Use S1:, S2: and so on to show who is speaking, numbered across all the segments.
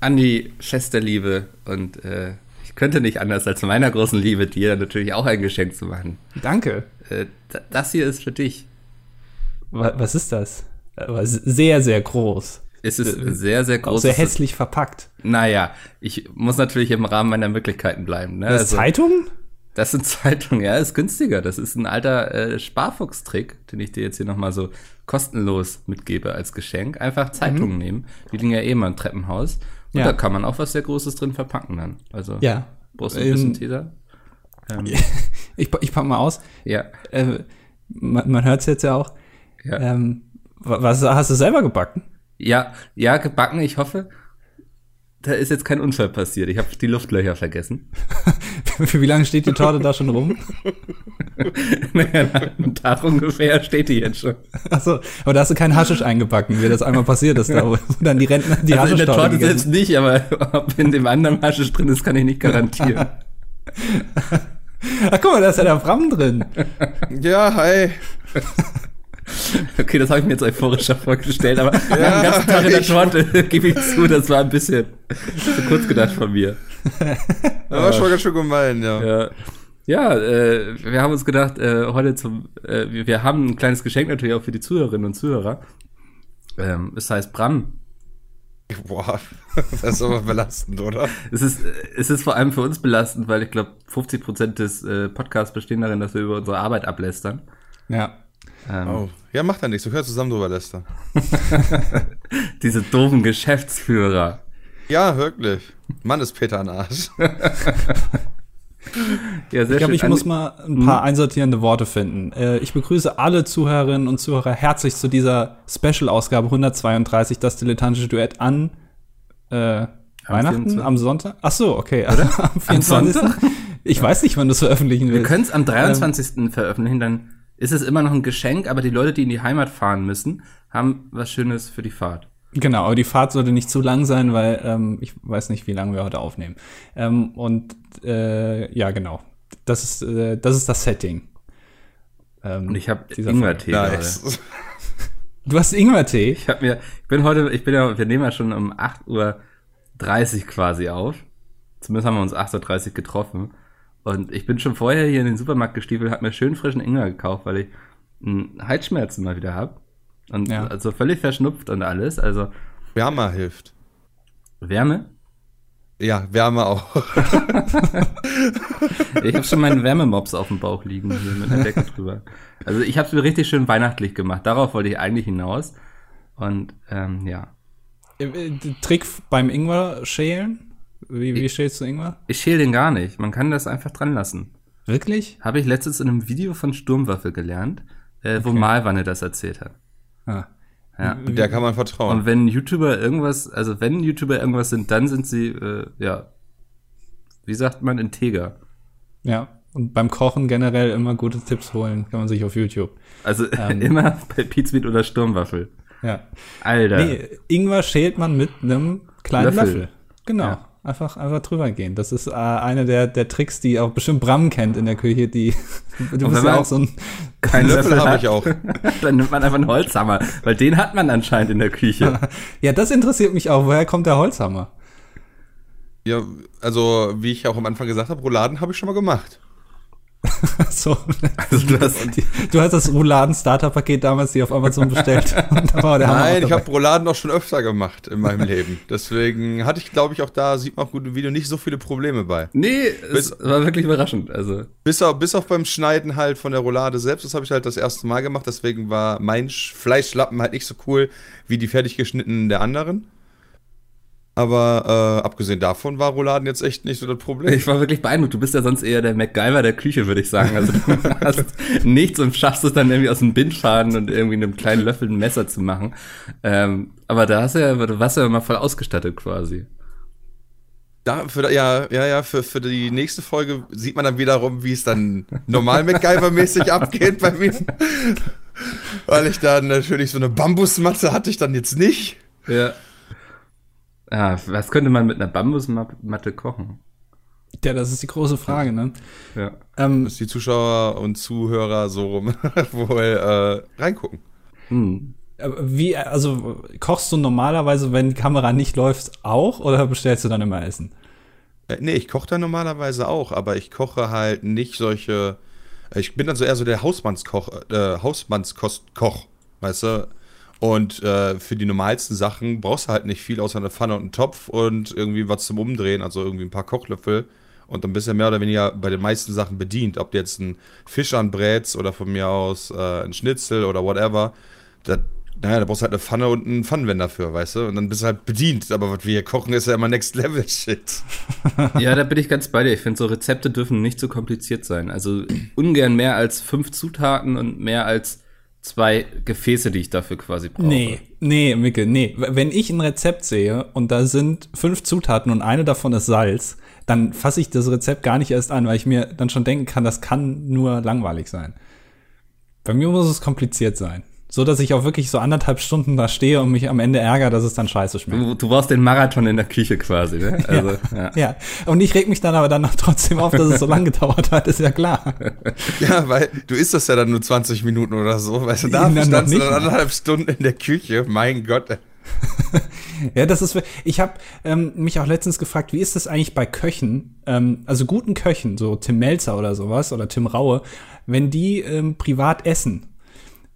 S1: an die Schwesterliebe und äh, ich könnte nicht anders als meiner großen Liebe dir natürlich auch ein Geschenk zu machen.
S2: Danke.
S1: Äh, das hier ist für dich.
S2: Was ist das? Aber sehr, sehr groß.
S1: Es ist äh, sehr, sehr groß. Auch
S2: sehr hässlich verpackt.
S1: Naja, ich muss natürlich im Rahmen meiner Möglichkeiten bleiben. Ne?
S2: Das also, Zeitung?
S1: Das sind Zeitungen, ja, ist günstiger. Das ist ein alter äh, Sparfuchs-Trick, den ich dir jetzt hier nochmal so kostenlos mitgebe als Geschenk. Einfach Zeitungen mhm. nehmen. Die liegen ja eh immer im Treppenhaus. Und ja. da kann man auch was sehr Großes drin verpacken dann. Also,
S2: ja.
S1: brauchst du ein bisschen ähm, Teaser?
S2: Ähm. ich, ich pack mal aus.
S1: Ja.
S2: Äh, man man hört es jetzt ja auch. Ja. Ähm, was hast du selber gebacken?
S1: Ja, ja, gebacken, ich hoffe. Da ist jetzt kein Unfall passiert. Ich habe die Luftlöcher vergessen.
S2: Für wie lange steht die Torte da schon rum?
S1: naja, einen Tag ungefähr steht die jetzt schon.
S2: Achso, aber da hast du keinen Haschisch eingebacken, wie das einmal passiert ist, da wo dann die Rentner die
S1: also in der Torte selbst nicht, aber ob in dem anderen Haschisch drin ist, kann ich nicht garantieren.
S2: Ach guck mal, da ist ja der Bram drin.
S3: Ja, hi.
S1: Okay, das habe ich mir jetzt euphorischer vorgestellt, aber ja, den ganzen Tag in der Torte gebe ich zu, das war ein bisschen zu kurz gedacht von mir.
S3: Das war schon ganz schön gemein, ja.
S1: Ja, ja äh, wir haben uns gedacht, äh, heute zum, äh, wir, wir haben ein kleines Geschenk natürlich auch für die Zuhörerinnen und Zuhörer. Ähm, es heißt Bram.
S3: Boah, das ist aber belastend, oder?
S1: Es ist, es ist vor allem für uns belastend, weil ich glaube, 50 Prozent des äh, Podcasts bestehen darin, dass wir über unsere Arbeit ablästern.
S2: Ja.
S3: Ähm, oh. Ja, macht ja nichts. Du hörst zusammen drüber lästern.
S1: Diese doofen Geschäftsführer.
S3: Ja, wirklich. Mann ist Peter an Arsch.
S2: ja, ich glaube, ich muss mal ein paar hm? einsortierende Worte finden. Äh, ich begrüße alle Zuhörerinnen und Zuhörer herzlich zu dieser Special-Ausgabe 132, das dilettantische Duett an äh, Weihnachten 24. am Sonntag? Ach so, okay.
S1: Oder? am 24. Am
S2: ich weiß nicht, wann du es veröffentlichen willst.
S1: Wir können es am 23. Ähm, veröffentlichen, dann ist es immer noch ein Geschenk, aber die Leute, die in die Heimat fahren müssen, haben was Schönes für die Fahrt.
S2: Genau, aber die Fahrt sollte nicht zu lang sein, weil ähm, ich weiß nicht, wie lange wir heute aufnehmen. Ähm, und äh, ja, genau. Das ist, äh, das ist das Setting.
S1: Ähm, und ich habe Ingwertee
S2: nice. Du hast Ingwertee?
S1: Ich habe mir, ich bin heute, ich bin ja, wir nehmen ja schon um 8.30 Uhr quasi auf. Zumindest haben wir uns 8.30 Uhr getroffen. Und ich bin schon vorher hier in den Supermarkt gestiefelt, habe mir schön frischen Ingwer gekauft, weil ich einen Halsschmerzen mal wieder habe. Und ja. also völlig verschnupft und alles. Also
S3: Wärme hilft.
S1: Wärme?
S3: Ja, Wärme auch.
S1: ich habe schon meinen Wärmemops auf dem Bauch liegen hier mit einer Decke drüber. Also ich habe es mir richtig schön weihnachtlich gemacht. Darauf wollte ich eigentlich hinaus. Und ähm, ja.
S2: Trick beim Ingwer schälen? Wie, wie schälst du Ingwer?
S1: Ich schäle den gar nicht. Man kann das einfach dran lassen.
S2: Wirklich?
S1: Habe ich letztens in einem Video von Sturmwaffe gelernt, äh, wo Malwanne das erzählt hat.
S2: Ah.
S3: Ja. Der kann man vertrauen.
S1: Und wenn YouTuber irgendwas, also wenn YouTuber irgendwas sind, dann sind sie, äh, ja, wie sagt man, integer.
S2: Ja, und beim Kochen generell immer gute Tipps holen, kann man sich auf YouTube.
S1: Also ähm, immer bei Pizmeat oder Sturmwaffel.
S2: Ja.
S1: Alter. Nee,
S2: Ingwer schält man mit einem kleinen Löffel. Löffel. Genau. Ja. Einfach, einfach drüber gehen. Das ist äh, einer der, der Tricks, die auch bestimmt Bram kennt in der Küche, die
S1: du bist ja auch so ein kein Löffel habe ich auch. dann nimmt man einfach einen Holzhammer, weil den hat man anscheinend in der Küche.
S2: ja, das interessiert mich auch. Woher kommt der Holzhammer?
S3: Ja, also wie ich auch am Anfang gesagt habe, Rouladen habe ich schon mal gemacht.
S2: so. Also du, hast, du hast das Rouladen-Starter-Paket damals die auf Amazon bestellt.
S3: Nein, ich habe Rouladen auch schon öfter gemacht in meinem Leben. Deswegen hatte ich, glaube ich, auch da, sieht man auch gut im Video, nicht so viele Probleme bei.
S1: Nee, bis, es war wirklich überraschend. Also.
S3: Bis, auf, bis auf beim Schneiden halt von der Roulade selbst, das habe ich halt das erste Mal gemacht. Deswegen war mein Fleischlappen halt nicht so cool wie die fertig geschnittenen der anderen. Aber äh, abgesehen davon war Rouladen jetzt echt nicht so das Problem.
S1: Ich war wirklich beeindruckt. Du bist ja sonst eher der MacGyver der Küche, würde ich sagen. Also du hast nichts und schaffst es dann irgendwie aus dem Bindfaden und irgendwie einem kleinen Löffel ein Messer zu machen. Ähm, aber da hast du ja, du warst ja mal voll ausgestattet quasi.
S3: Da, für, ja, ja, ja, für, für die nächste Folge sieht man dann wiederum, wie es dann normal MacGyver-mäßig abgeht bei mir. Weil ich dann natürlich so eine Bambusmatte hatte ich dann jetzt nicht.
S1: Ja. Ah, was könnte man mit einer Bambusmatte kochen?
S2: Ja, das ist die große Frage, ne?
S3: Ja. Ähm, Dass die Zuschauer und Zuhörer so rum wohl äh, reingucken.
S1: Hm.
S2: Wie, also kochst du normalerweise, wenn die Kamera nicht läuft, auch oder bestellst du dann immer Essen?
S3: Äh, nee, ich koche da normalerweise auch, aber ich koche halt nicht solche. Ich bin dann so eher so der Hausmannskoch, äh, Hausmannskoch, weißt du? Und äh, für die normalsten Sachen brauchst du halt nicht viel außer eine Pfanne und einen Topf und irgendwie was zum Umdrehen, also irgendwie ein paar Kochlöffel. Und dann bist du mehr oder weniger bei den meisten Sachen bedient. Ob du jetzt einen Fisch anbrätst oder von mir aus äh, ein Schnitzel oder whatever. Das naja, da brauchst du halt eine Pfanne und einen Pfannenwender für, weißt du? Und dann bist du halt bedient. Aber was wir hier kochen, ist ja immer Next Level Shit.
S1: ja, da bin ich ganz bei dir. Ich finde, so Rezepte dürfen nicht so kompliziert sein. Also ungern mehr als fünf Zutaten und mehr als zwei Gefäße, die ich dafür quasi brauche.
S2: Nee, nee, Micke, nee. Wenn ich ein Rezept sehe und da sind fünf Zutaten und eine davon ist Salz, dann fasse ich das Rezept gar nicht erst an, weil ich mir dann schon denken kann, das kann nur langweilig sein. Bei mir muss es kompliziert sein. So dass ich auch wirklich so anderthalb Stunden da stehe und mich am Ende ärgere, dass es dann scheiße schmeckt.
S1: Du, du brauchst den Marathon in der Küche quasi, ne?
S2: Also, ja, ja. ja. Und ich reg mich dann aber dann trotzdem auf, dass es so lange gedauert hat, ist ja klar.
S3: Ja, weil du isst das ja dann nur 20 Minuten oder so, weißt du, da standst du dann anderthalb Stunden in der Küche, mein Gott.
S2: ja, das ist. Ich habe ähm, mich auch letztens gefragt, wie ist das eigentlich bei Köchen? Ähm, also guten Köchen, so Tim Melzer oder sowas oder Tim Raue, wenn die ähm, privat essen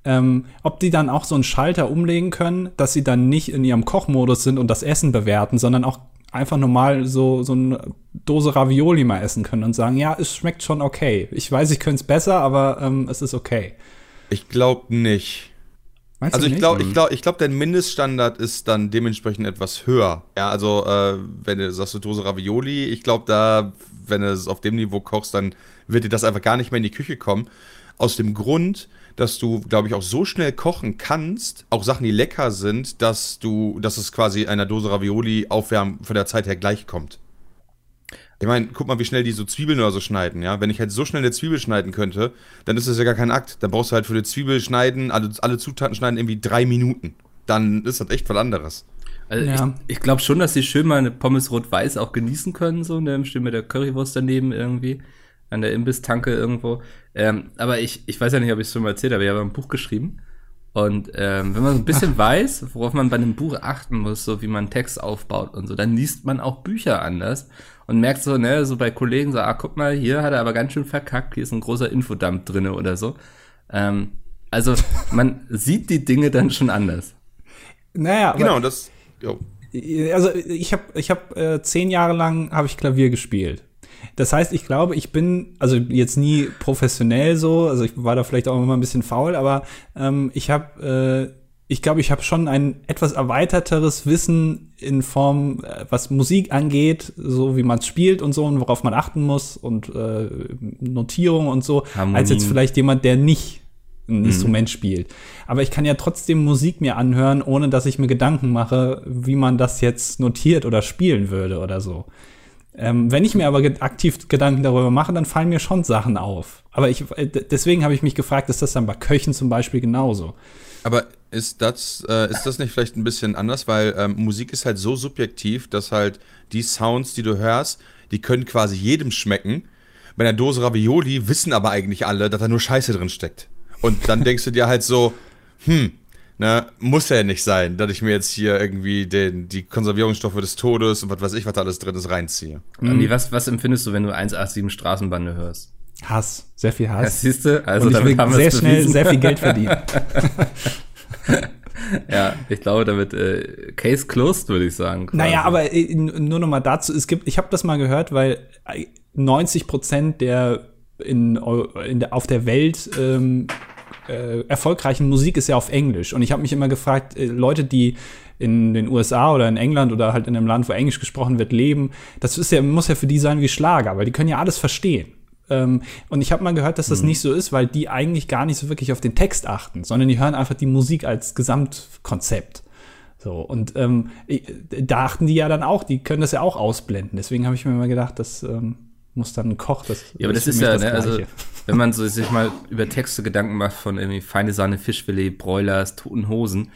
S2: ähm, ob die dann auch so einen Schalter umlegen können, dass sie dann nicht in ihrem Kochmodus sind und das Essen bewerten, sondern auch einfach normal so, so eine Dose Ravioli mal essen können und sagen, ja, es schmeckt schon okay. Ich weiß, ich könnte es besser, aber ähm, es ist okay.
S3: Ich glaube nicht. Meinst also ich glaube, ich glaube, ich glaube, der Mindeststandard ist dann dementsprechend etwas höher. Ja, also äh, wenn du sagst du Dose Ravioli, ich glaube da, wenn du es auf dem Niveau kochst, dann wird dir das einfach gar nicht mehr in die Küche kommen. Aus dem Grund, dass du, glaube ich, auch so schnell kochen kannst, auch Sachen, die lecker sind, dass du, dass es quasi einer Dose Ravioli aufwärmen von der Zeit her gleichkommt. Ich meine, guck mal, wie schnell die so Zwiebeln oder so schneiden, ja. Wenn ich halt so schnell eine Zwiebel schneiden könnte, dann ist das ja gar kein Akt. Dann brauchst du halt für die Zwiebel schneiden, alle, alle Zutaten schneiden irgendwie drei Minuten. Dann ist das echt was anderes.
S1: Also ja. ich, ich glaube schon, dass sie schön mal eine Pommes rot-weiß auch genießen können, so, ne, steht mit der Currywurst daneben irgendwie an der Imbiss-Tanke irgendwo. Ähm, aber ich, ich weiß ja nicht, ob ich es schon mal erzählt habe, ich habe ein Buch geschrieben. Und ähm, wenn man so ein bisschen weiß, worauf man bei einem Buch achten muss, so wie man Text aufbaut und so, dann liest man auch Bücher anders und merkt so, ne, so bei Kollegen so, ah, guck mal, hier hat er aber ganz schön verkackt, hier ist ein großer Infodump drinne oder so. Ähm, also man sieht die Dinge dann schon anders.
S2: Naja,
S3: genau, das.
S2: Jo. Also ich habe ich hab, äh, zehn Jahre lang habe ich Klavier gespielt das heißt, ich glaube, ich bin, also jetzt nie professionell so, also ich war da vielleicht auch immer ein bisschen faul, aber ähm, ich habe, äh, ich glaube, ich habe schon ein etwas erweiterteres Wissen in Form, äh, was Musik angeht, so wie man es spielt und so und worauf man achten muss und äh, Notierung und so, Harmonie. als jetzt vielleicht jemand, der nicht ein mhm. Instrument spielt. Aber ich kann ja trotzdem Musik mir anhören, ohne dass ich mir Gedanken mache, wie man das jetzt notiert oder spielen würde oder so. Ähm, wenn ich mir aber aktiv Gedanken darüber mache, dann fallen mir schon Sachen auf. Aber ich, äh, deswegen habe ich mich gefragt, ist das dann bei Köchen zum Beispiel genauso?
S3: Aber ist das, äh, ist das nicht vielleicht ein bisschen anders? Weil ähm, Musik ist halt so subjektiv, dass halt die Sounds, die du hörst, die können quasi jedem schmecken. Bei einer Dose Ravioli wissen aber eigentlich alle, dass da nur Scheiße drin steckt. Und dann denkst du dir halt so, hm, Ne, muss ja nicht sein, dass ich mir jetzt hier irgendwie den, die Konservierungsstoffe des Todes und was weiß ich, was da alles drin ist, reinziehe.
S1: Mhm. was, was empfindest du, wenn du 187 Straßenbande hörst?
S2: Hass, sehr viel Hass. Ja,
S1: siehst du? Also
S2: und damit haben wir sehr schnell sehr viel Geld verdienen.
S1: ja, ich glaube, damit äh, Case closed, würde ich sagen.
S2: Quasi. Naja, aber äh, nur noch mal dazu, es gibt, ich habe das mal gehört, weil 90 Prozent der in, in der, auf der Welt ähm, äh, erfolgreichen Musik ist ja auf Englisch. Und ich habe mich immer gefragt, äh, Leute, die in den USA oder in England oder halt in einem Land, wo Englisch gesprochen wird, leben, das ist ja, muss ja für die sein wie Schlager, weil die können ja alles verstehen. Ähm, und ich habe mal gehört, dass das mhm. nicht so ist, weil die eigentlich gar nicht so wirklich auf den Text achten, sondern die hören einfach die Musik als Gesamtkonzept. So, und ähm, da achten die ja dann auch, die können das ja auch ausblenden. Deswegen habe ich mir immer gedacht, dass ähm, muss dann ein Koch das.
S1: Ja, aber das ist ja, das ne, also wenn man so sich mal über Texte Gedanken macht von irgendwie feine Sahne, Fischfilet, Broilers, toten Hosen.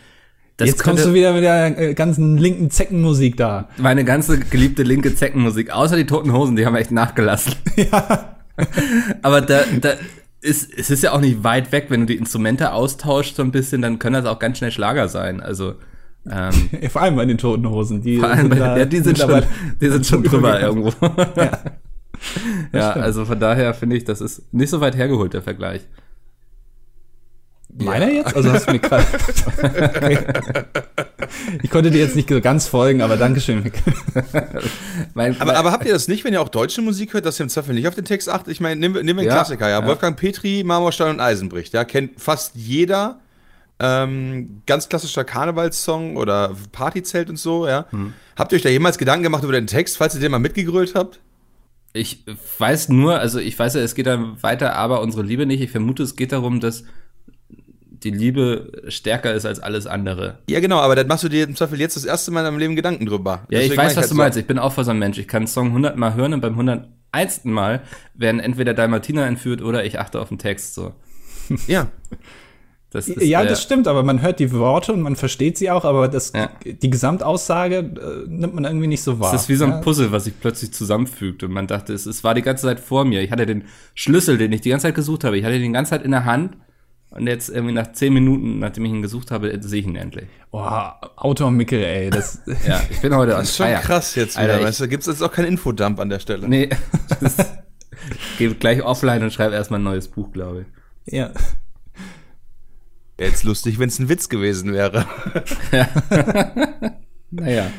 S2: Das Jetzt kommst du wieder mit der äh, ganzen linken Zeckenmusik da.
S1: Meine ganze geliebte linke Zeckenmusik, außer die toten Hosen, die haben echt nachgelassen. Ja. aber da, da ist, es ist ja auch nicht weit weg, wenn du die Instrumente austauschst so ein bisschen, dann können das auch ganz schnell Schlager sein. Also
S2: ähm, vor allem bei den Toten Hosen.
S1: Die vor allem bei, da, ja, die sind schon, die sind schon drüber irgendwo. ja, ja also von daher finde ich, das ist nicht so weit hergeholt, der Vergleich.
S2: Meiner ja. jetzt? Also hast du mir gerade. okay. Ich konnte dir jetzt nicht so ganz folgen, aber Dankeschön.
S3: mein, aber, aber, habt ihr das nicht, wenn ihr auch deutsche Musik hört, dass ihr im Zweifel nicht auf den Text achtet? Ich meine, nehmen, nehmen wir einen ja, Klassiker, ja. ja. Wolfgang Petri, Marmorstein und Eisenbricht, ja. Kennt fast jeder. Ähm, ganz klassischer Karnevalssong oder Partyzelt und so, ja. Hm. Habt ihr euch da jemals Gedanken gemacht über den Text, falls ihr den mal mitgegrölt habt?
S1: Ich weiß nur, also ich weiß ja, es geht dann weiter, aber unsere Liebe nicht. Ich vermute, es geht darum, dass die Liebe stärker ist als alles andere.
S3: Ja, genau, aber dann machst du dir im Zweifel jetzt das erste Mal in deinem Leben Gedanken drüber.
S1: Ja, Deswegen ich weiß, was halt du meinst. Ich bin auch so ein Mensch. Ich kann einen Song 100 Mal hören und beim 101. Mal werden entweder Dalmatiner entführt oder ich achte auf den Text so.
S3: Ja.
S2: Das ist, ja, das stimmt, aber man hört die Worte und man versteht sie auch, aber das, ja. die Gesamtaussage äh, nimmt man irgendwie nicht so wahr.
S1: Es ist wie so ein Puzzle, was sich plötzlich zusammenfügt und man dachte, es, es war die ganze Zeit vor mir. Ich hatte den Schlüssel, den ich die ganze Zeit gesucht habe. Ich hatte den die ganze Zeit in der Hand und jetzt irgendwie nach zehn Minuten, nachdem ich ihn gesucht habe, sehe ich ihn endlich.
S2: Boah, Autor Mickel, ey. Das
S1: ja, ich bin heute
S3: Das ist schon krass jetzt wieder, weißt du, gibt's jetzt auch keinen Infodump an der Stelle.
S1: Nee, das geh gleich offline und schreibe erstmal ein neues Buch, glaube
S2: ich. Ja.
S3: Wäre jetzt lustig, wenn es ein Witz gewesen wäre. ja.
S2: naja.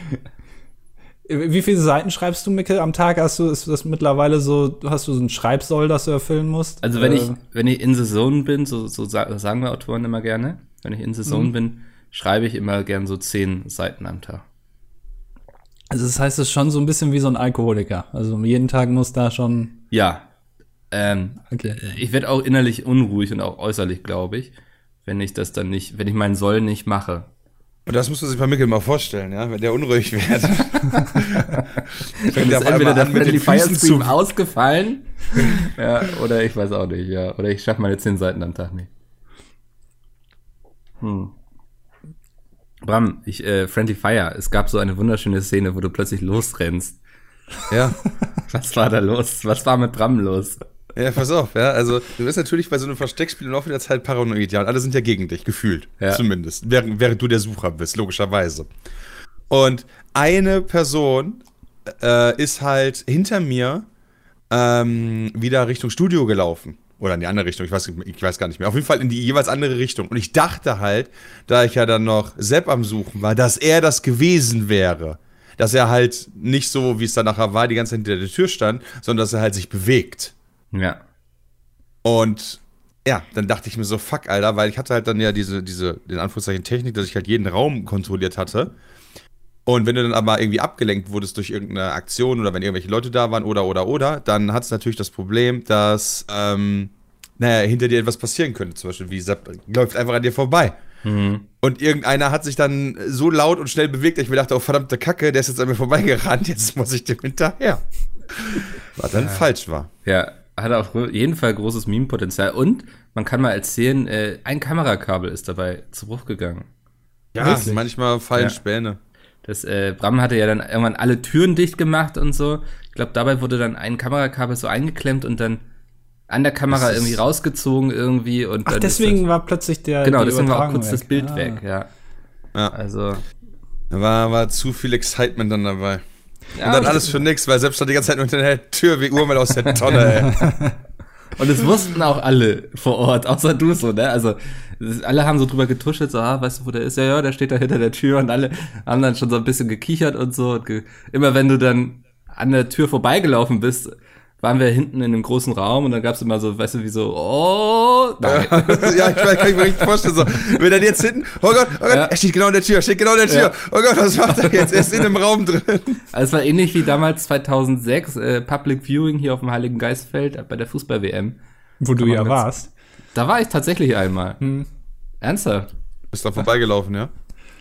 S2: Wie viele Seiten schreibst du, Mickel, am Tag? Hast du, ist das mittlerweile so, hast du so ein Schreibsoll, das du erfüllen musst?
S1: Also wenn äh, ich, wenn ich in Saison bin, so, so sagen wir Autoren immer gerne, wenn ich in Saison mhm. bin, schreibe ich immer gern so zehn Seiten am Tag.
S2: Also das heißt, es ist schon so ein bisschen wie so ein Alkoholiker. Also jeden Tag muss da schon.
S1: Ja. Ähm, okay. Ich werde auch innerlich unruhig und auch äußerlich, glaube ich, wenn ich das dann nicht, wenn ich meinen Soll nicht mache.
S3: Und das muss man sich bei Mikkel mal vorstellen, ja, wenn der unruhig wird.
S1: Fängt ist entweder der Friendly Firestream ausgefallen, ja, oder ich weiß auch nicht, ja, oder ich schaffe meine zehn Seiten am Tag nicht. Hm. Bram, ich, äh, Friendly Fire, es gab so eine wunderschöne Szene, wo du plötzlich losrennst.
S3: Ja.
S1: Was war da los? Was war mit Bram los?
S3: Ja, pass auf, ja. Also, du bist natürlich bei so einem Versteckspiel auch wieder Zeit paranoid. Ja, und alle sind ja gegen dich, gefühlt. Ja. Zumindest. Während, während du der Sucher bist, logischerweise. Und eine Person äh, ist halt hinter mir ähm, wieder Richtung Studio gelaufen. Oder in die andere Richtung, ich weiß, ich weiß gar nicht mehr. Auf jeden Fall in die jeweils andere Richtung. Und ich dachte halt, da ich ja dann noch Sepp am Suchen war, dass er das gewesen wäre. Dass er halt nicht so, wie es dann nachher war, die ganze Zeit hinter der Tür stand, sondern dass er halt sich bewegt.
S1: Ja.
S3: Und ja, dann dachte ich mir so, fuck, Alter, weil ich hatte halt dann ja diese, diese, in Anführungszeichen Technik, dass ich halt jeden Raum kontrolliert hatte. Und wenn du dann aber irgendwie abgelenkt wurdest durch irgendeine Aktion oder wenn irgendwelche Leute da waren oder, oder, oder, dann hat es natürlich das Problem, dass, ähm, naja, hinter dir etwas passieren könnte. Zum Beispiel, wie Sepp läuft einfach an dir vorbei. Mhm. Und irgendeiner hat sich dann so laut und schnell bewegt, dass ich mir dachte, oh verdammte Kacke, der ist jetzt an mir vorbeigerannt, jetzt muss ich dem hinterher. Was dann ja. falsch war.
S1: Ja, hat auf jeden Fall großes Meme-Potenzial. Und man kann mal erzählen, äh, ein Kamerakabel ist dabei zu Bruch gegangen.
S3: Ja, Wirklich? manchmal fallen ja. Späne.
S1: Das, äh, Bram hatte ja dann irgendwann alle Türen dicht gemacht und so. Ich glaube, dabei wurde dann ein Kamerakabel so eingeklemmt und dann an der Kamera irgendwie rausgezogen irgendwie und
S2: Ach, deswegen das, war plötzlich der
S1: genau deswegen war auch kurz weg. das Bild ah. weg ja
S3: ja also war war zu viel Excitement dann dabei ja, und dann alles für nix, weil selbst stand die ganze Zeit nur hinter der Tür wie Urmel aus der Tonne, ey.
S1: Und es wussten auch alle vor Ort, außer du so, ne? Also, alle haben so drüber getuschelt, so, ah, weißt du, wo der ist? Ja, ja, der steht da hinter der Tür und alle haben dann schon so ein bisschen gekichert und so. Und ge immer wenn du dann an der Tür vorbeigelaufen bist, waren wir hinten in einem großen Raum und dann gab es immer so, weißt du, wie so, oh,
S3: nein. ja, ich weiß, kann ich mir richtig vorstellen, so, wenn er jetzt hinten, oh Gott, oh Gott, ja. er steht genau in der Tür, er steht genau in der Tür, ja. oh Gott, was macht er jetzt, er ist in einem Raum drin.
S1: Also es war ähnlich wie damals 2006, äh, Public Viewing hier auf dem Heiligen Geistfeld bei der Fußball-WM.
S2: Wo du ja warst.
S1: Da war ich tatsächlich einmal. Hm. Ernsthaft.
S3: Bist da vorbeigelaufen, ja?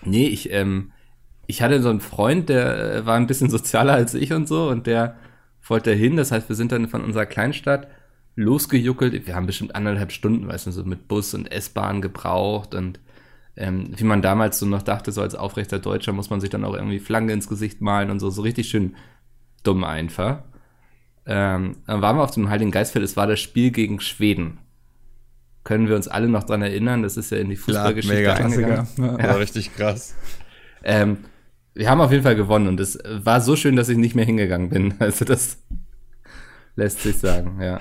S1: Nee, ich, ähm, ich hatte so einen Freund, der äh, war ein bisschen sozialer als ich und so und der wollte hin. Das heißt, wir sind dann von unserer Kleinstadt losgejuckelt. Wir haben bestimmt anderthalb Stunden, weißt du, so mit Bus und S-Bahn gebraucht und ähm, wie man damals so noch dachte, so als aufrechter Deutscher muss man sich dann auch irgendwie Flanke ins Gesicht malen und so, so richtig schön dumm einfach. Ähm, dann waren wir auf dem Heiligen Geistfeld, es war das Spiel gegen Schweden. können wir uns alle noch dran erinnern. Das ist ja in die Fußballgeschichte
S3: mega
S1: eingegangen.
S2: Ja.
S3: Ja. richtig krass.
S1: Ähm, wir haben auf jeden Fall gewonnen und es war so schön, dass ich nicht mehr hingegangen bin. Also das lässt sich sagen, ja.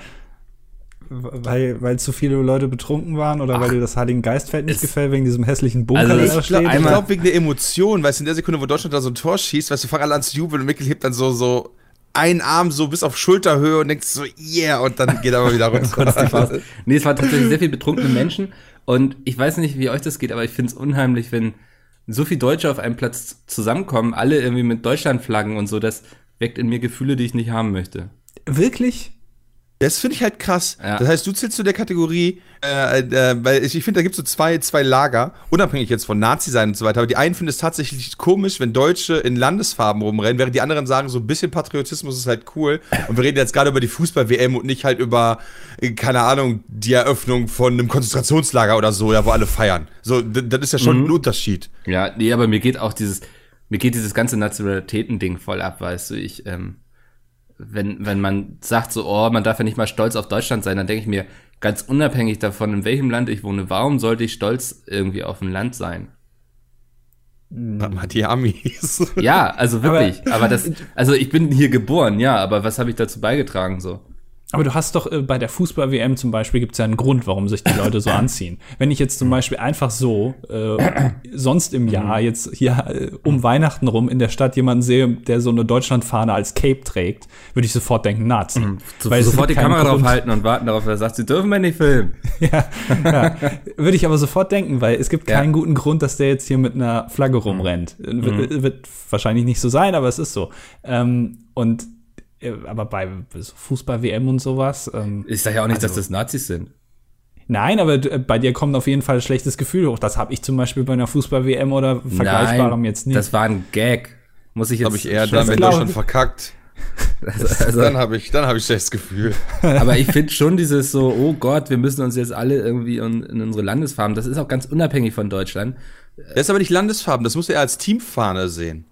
S2: Weil, weil zu viele Leute betrunken waren oder
S1: Ach,
S2: weil dir das Heiligen Geistfeld nicht gefällt wegen diesem hässlichen Bunker,
S1: Also
S2: der
S1: ich
S2: da
S1: glaub,
S2: steht?
S3: Ich glaube wegen der Emotion, weißt du, in der Sekunde, wo Deutschland da so ein Tor schießt, weißt du, fangen alle an zu jubeln und Mikkel hebt dann so, so einen Arm so bis auf Schulterhöhe und denkt so, yeah, und dann geht er aber wieder runter.
S1: Nee, es waren tatsächlich sehr viele betrunkene Menschen. Und ich weiß nicht, wie euch das geht, aber ich finde es unheimlich, wenn so viele Deutsche auf einem Platz zusammenkommen, alle irgendwie mit Deutschlandflaggen und so. Das weckt in mir Gefühle, die ich nicht haben möchte.
S2: Wirklich?
S3: Das finde ich halt krass.
S1: Ja.
S3: Das heißt, du zählst zu der Kategorie, äh, äh, weil ich, ich finde, da gibt es so zwei, zwei Lager, unabhängig jetzt von Nazi sein und so weiter. Aber die einen finden es tatsächlich komisch, wenn Deutsche in Landesfarben rumrennen, während die anderen sagen, so ein bisschen Patriotismus ist halt cool. Und wir reden jetzt gerade über die Fußball-WM und nicht halt über, äh, keine Ahnung, die Eröffnung von einem Konzentrationslager oder so, ja, wo alle feiern. So, das ist ja schon ein Unterschied.
S1: Ja, nee, aber mir geht auch dieses, mir geht dieses ganze Nationalitäten-Ding voll ab, weißt du, ich, ähm, wenn, wenn man sagt so, oh, man darf ja nicht mal stolz auf Deutschland sein, dann denke ich mir, ganz unabhängig davon, in welchem Land ich wohne, warum sollte ich stolz irgendwie auf ein Land sein?
S3: Mal die Amis.
S1: Ja, also wirklich, aber, das, also ich bin hier geboren, ja, aber was habe ich dazu beigetragen so?
S2: Aber du hast doch äh, bei der Fußball-WM zum Beispiel gibt es ja einen Grund, warum sich die Leute so anziehen. Wenn ich jetzt zum Beispiel einfach so äh, sonst im Jahr jetzt hier äh, um Weihnachten rum in der Stadt jemanden sehe, der so eine Deutschlandfahne als Cape trägt, würde ich sofort denken, Nazi.
S1: So,
S2: Weil
S1: sofort die Kamera
S2: Grund.
S1: draufhalten und warten darauf, wer sagt, sie dürfen wir nicht filmen.
S2: ja, ja. Würde ich aber sofort denken, weil es gibt
S1: Ja.
S2: keinen guten Grund, dass der jetzt hier mit einer Flagge rumrennt. Wird, wird wahrscheinlich nicht so sein, aber es ist so. Ähm, und aber bei Fußball-WM und sowas, ähm,
S1: Ich sage ja auch nicht,
S2: Also-
S1: dass das Nazis sind.
S2: Nein, aber äh, bei dir kommt auf jeden Fall ein schlechtes Gefühl hoch. Das habe ich zum Beispiel bei einer Fußball-WM oder Vergleichbarem jetzt nicht.
S1: Das war ein Gag. Muss ich jetzt.
S3: habe ich eher
S1: schon
S3: dann, wenn
S2: glaube-
S3: Deutschland verkackt.
S1: Also, also,
S3: Dann habe ich, dann habe ich schlechtes Gefühl.
S1: aber ich finde schon dieses so, oh Gott, wir müssen uns jetzt alle irgendwie in, in unsere Landesfarben. Das ist auch ganz unabhängig von Deutschland.
S3: Das ist aber nicht Landesfarben, das musst du eher als Teamfahne sehen.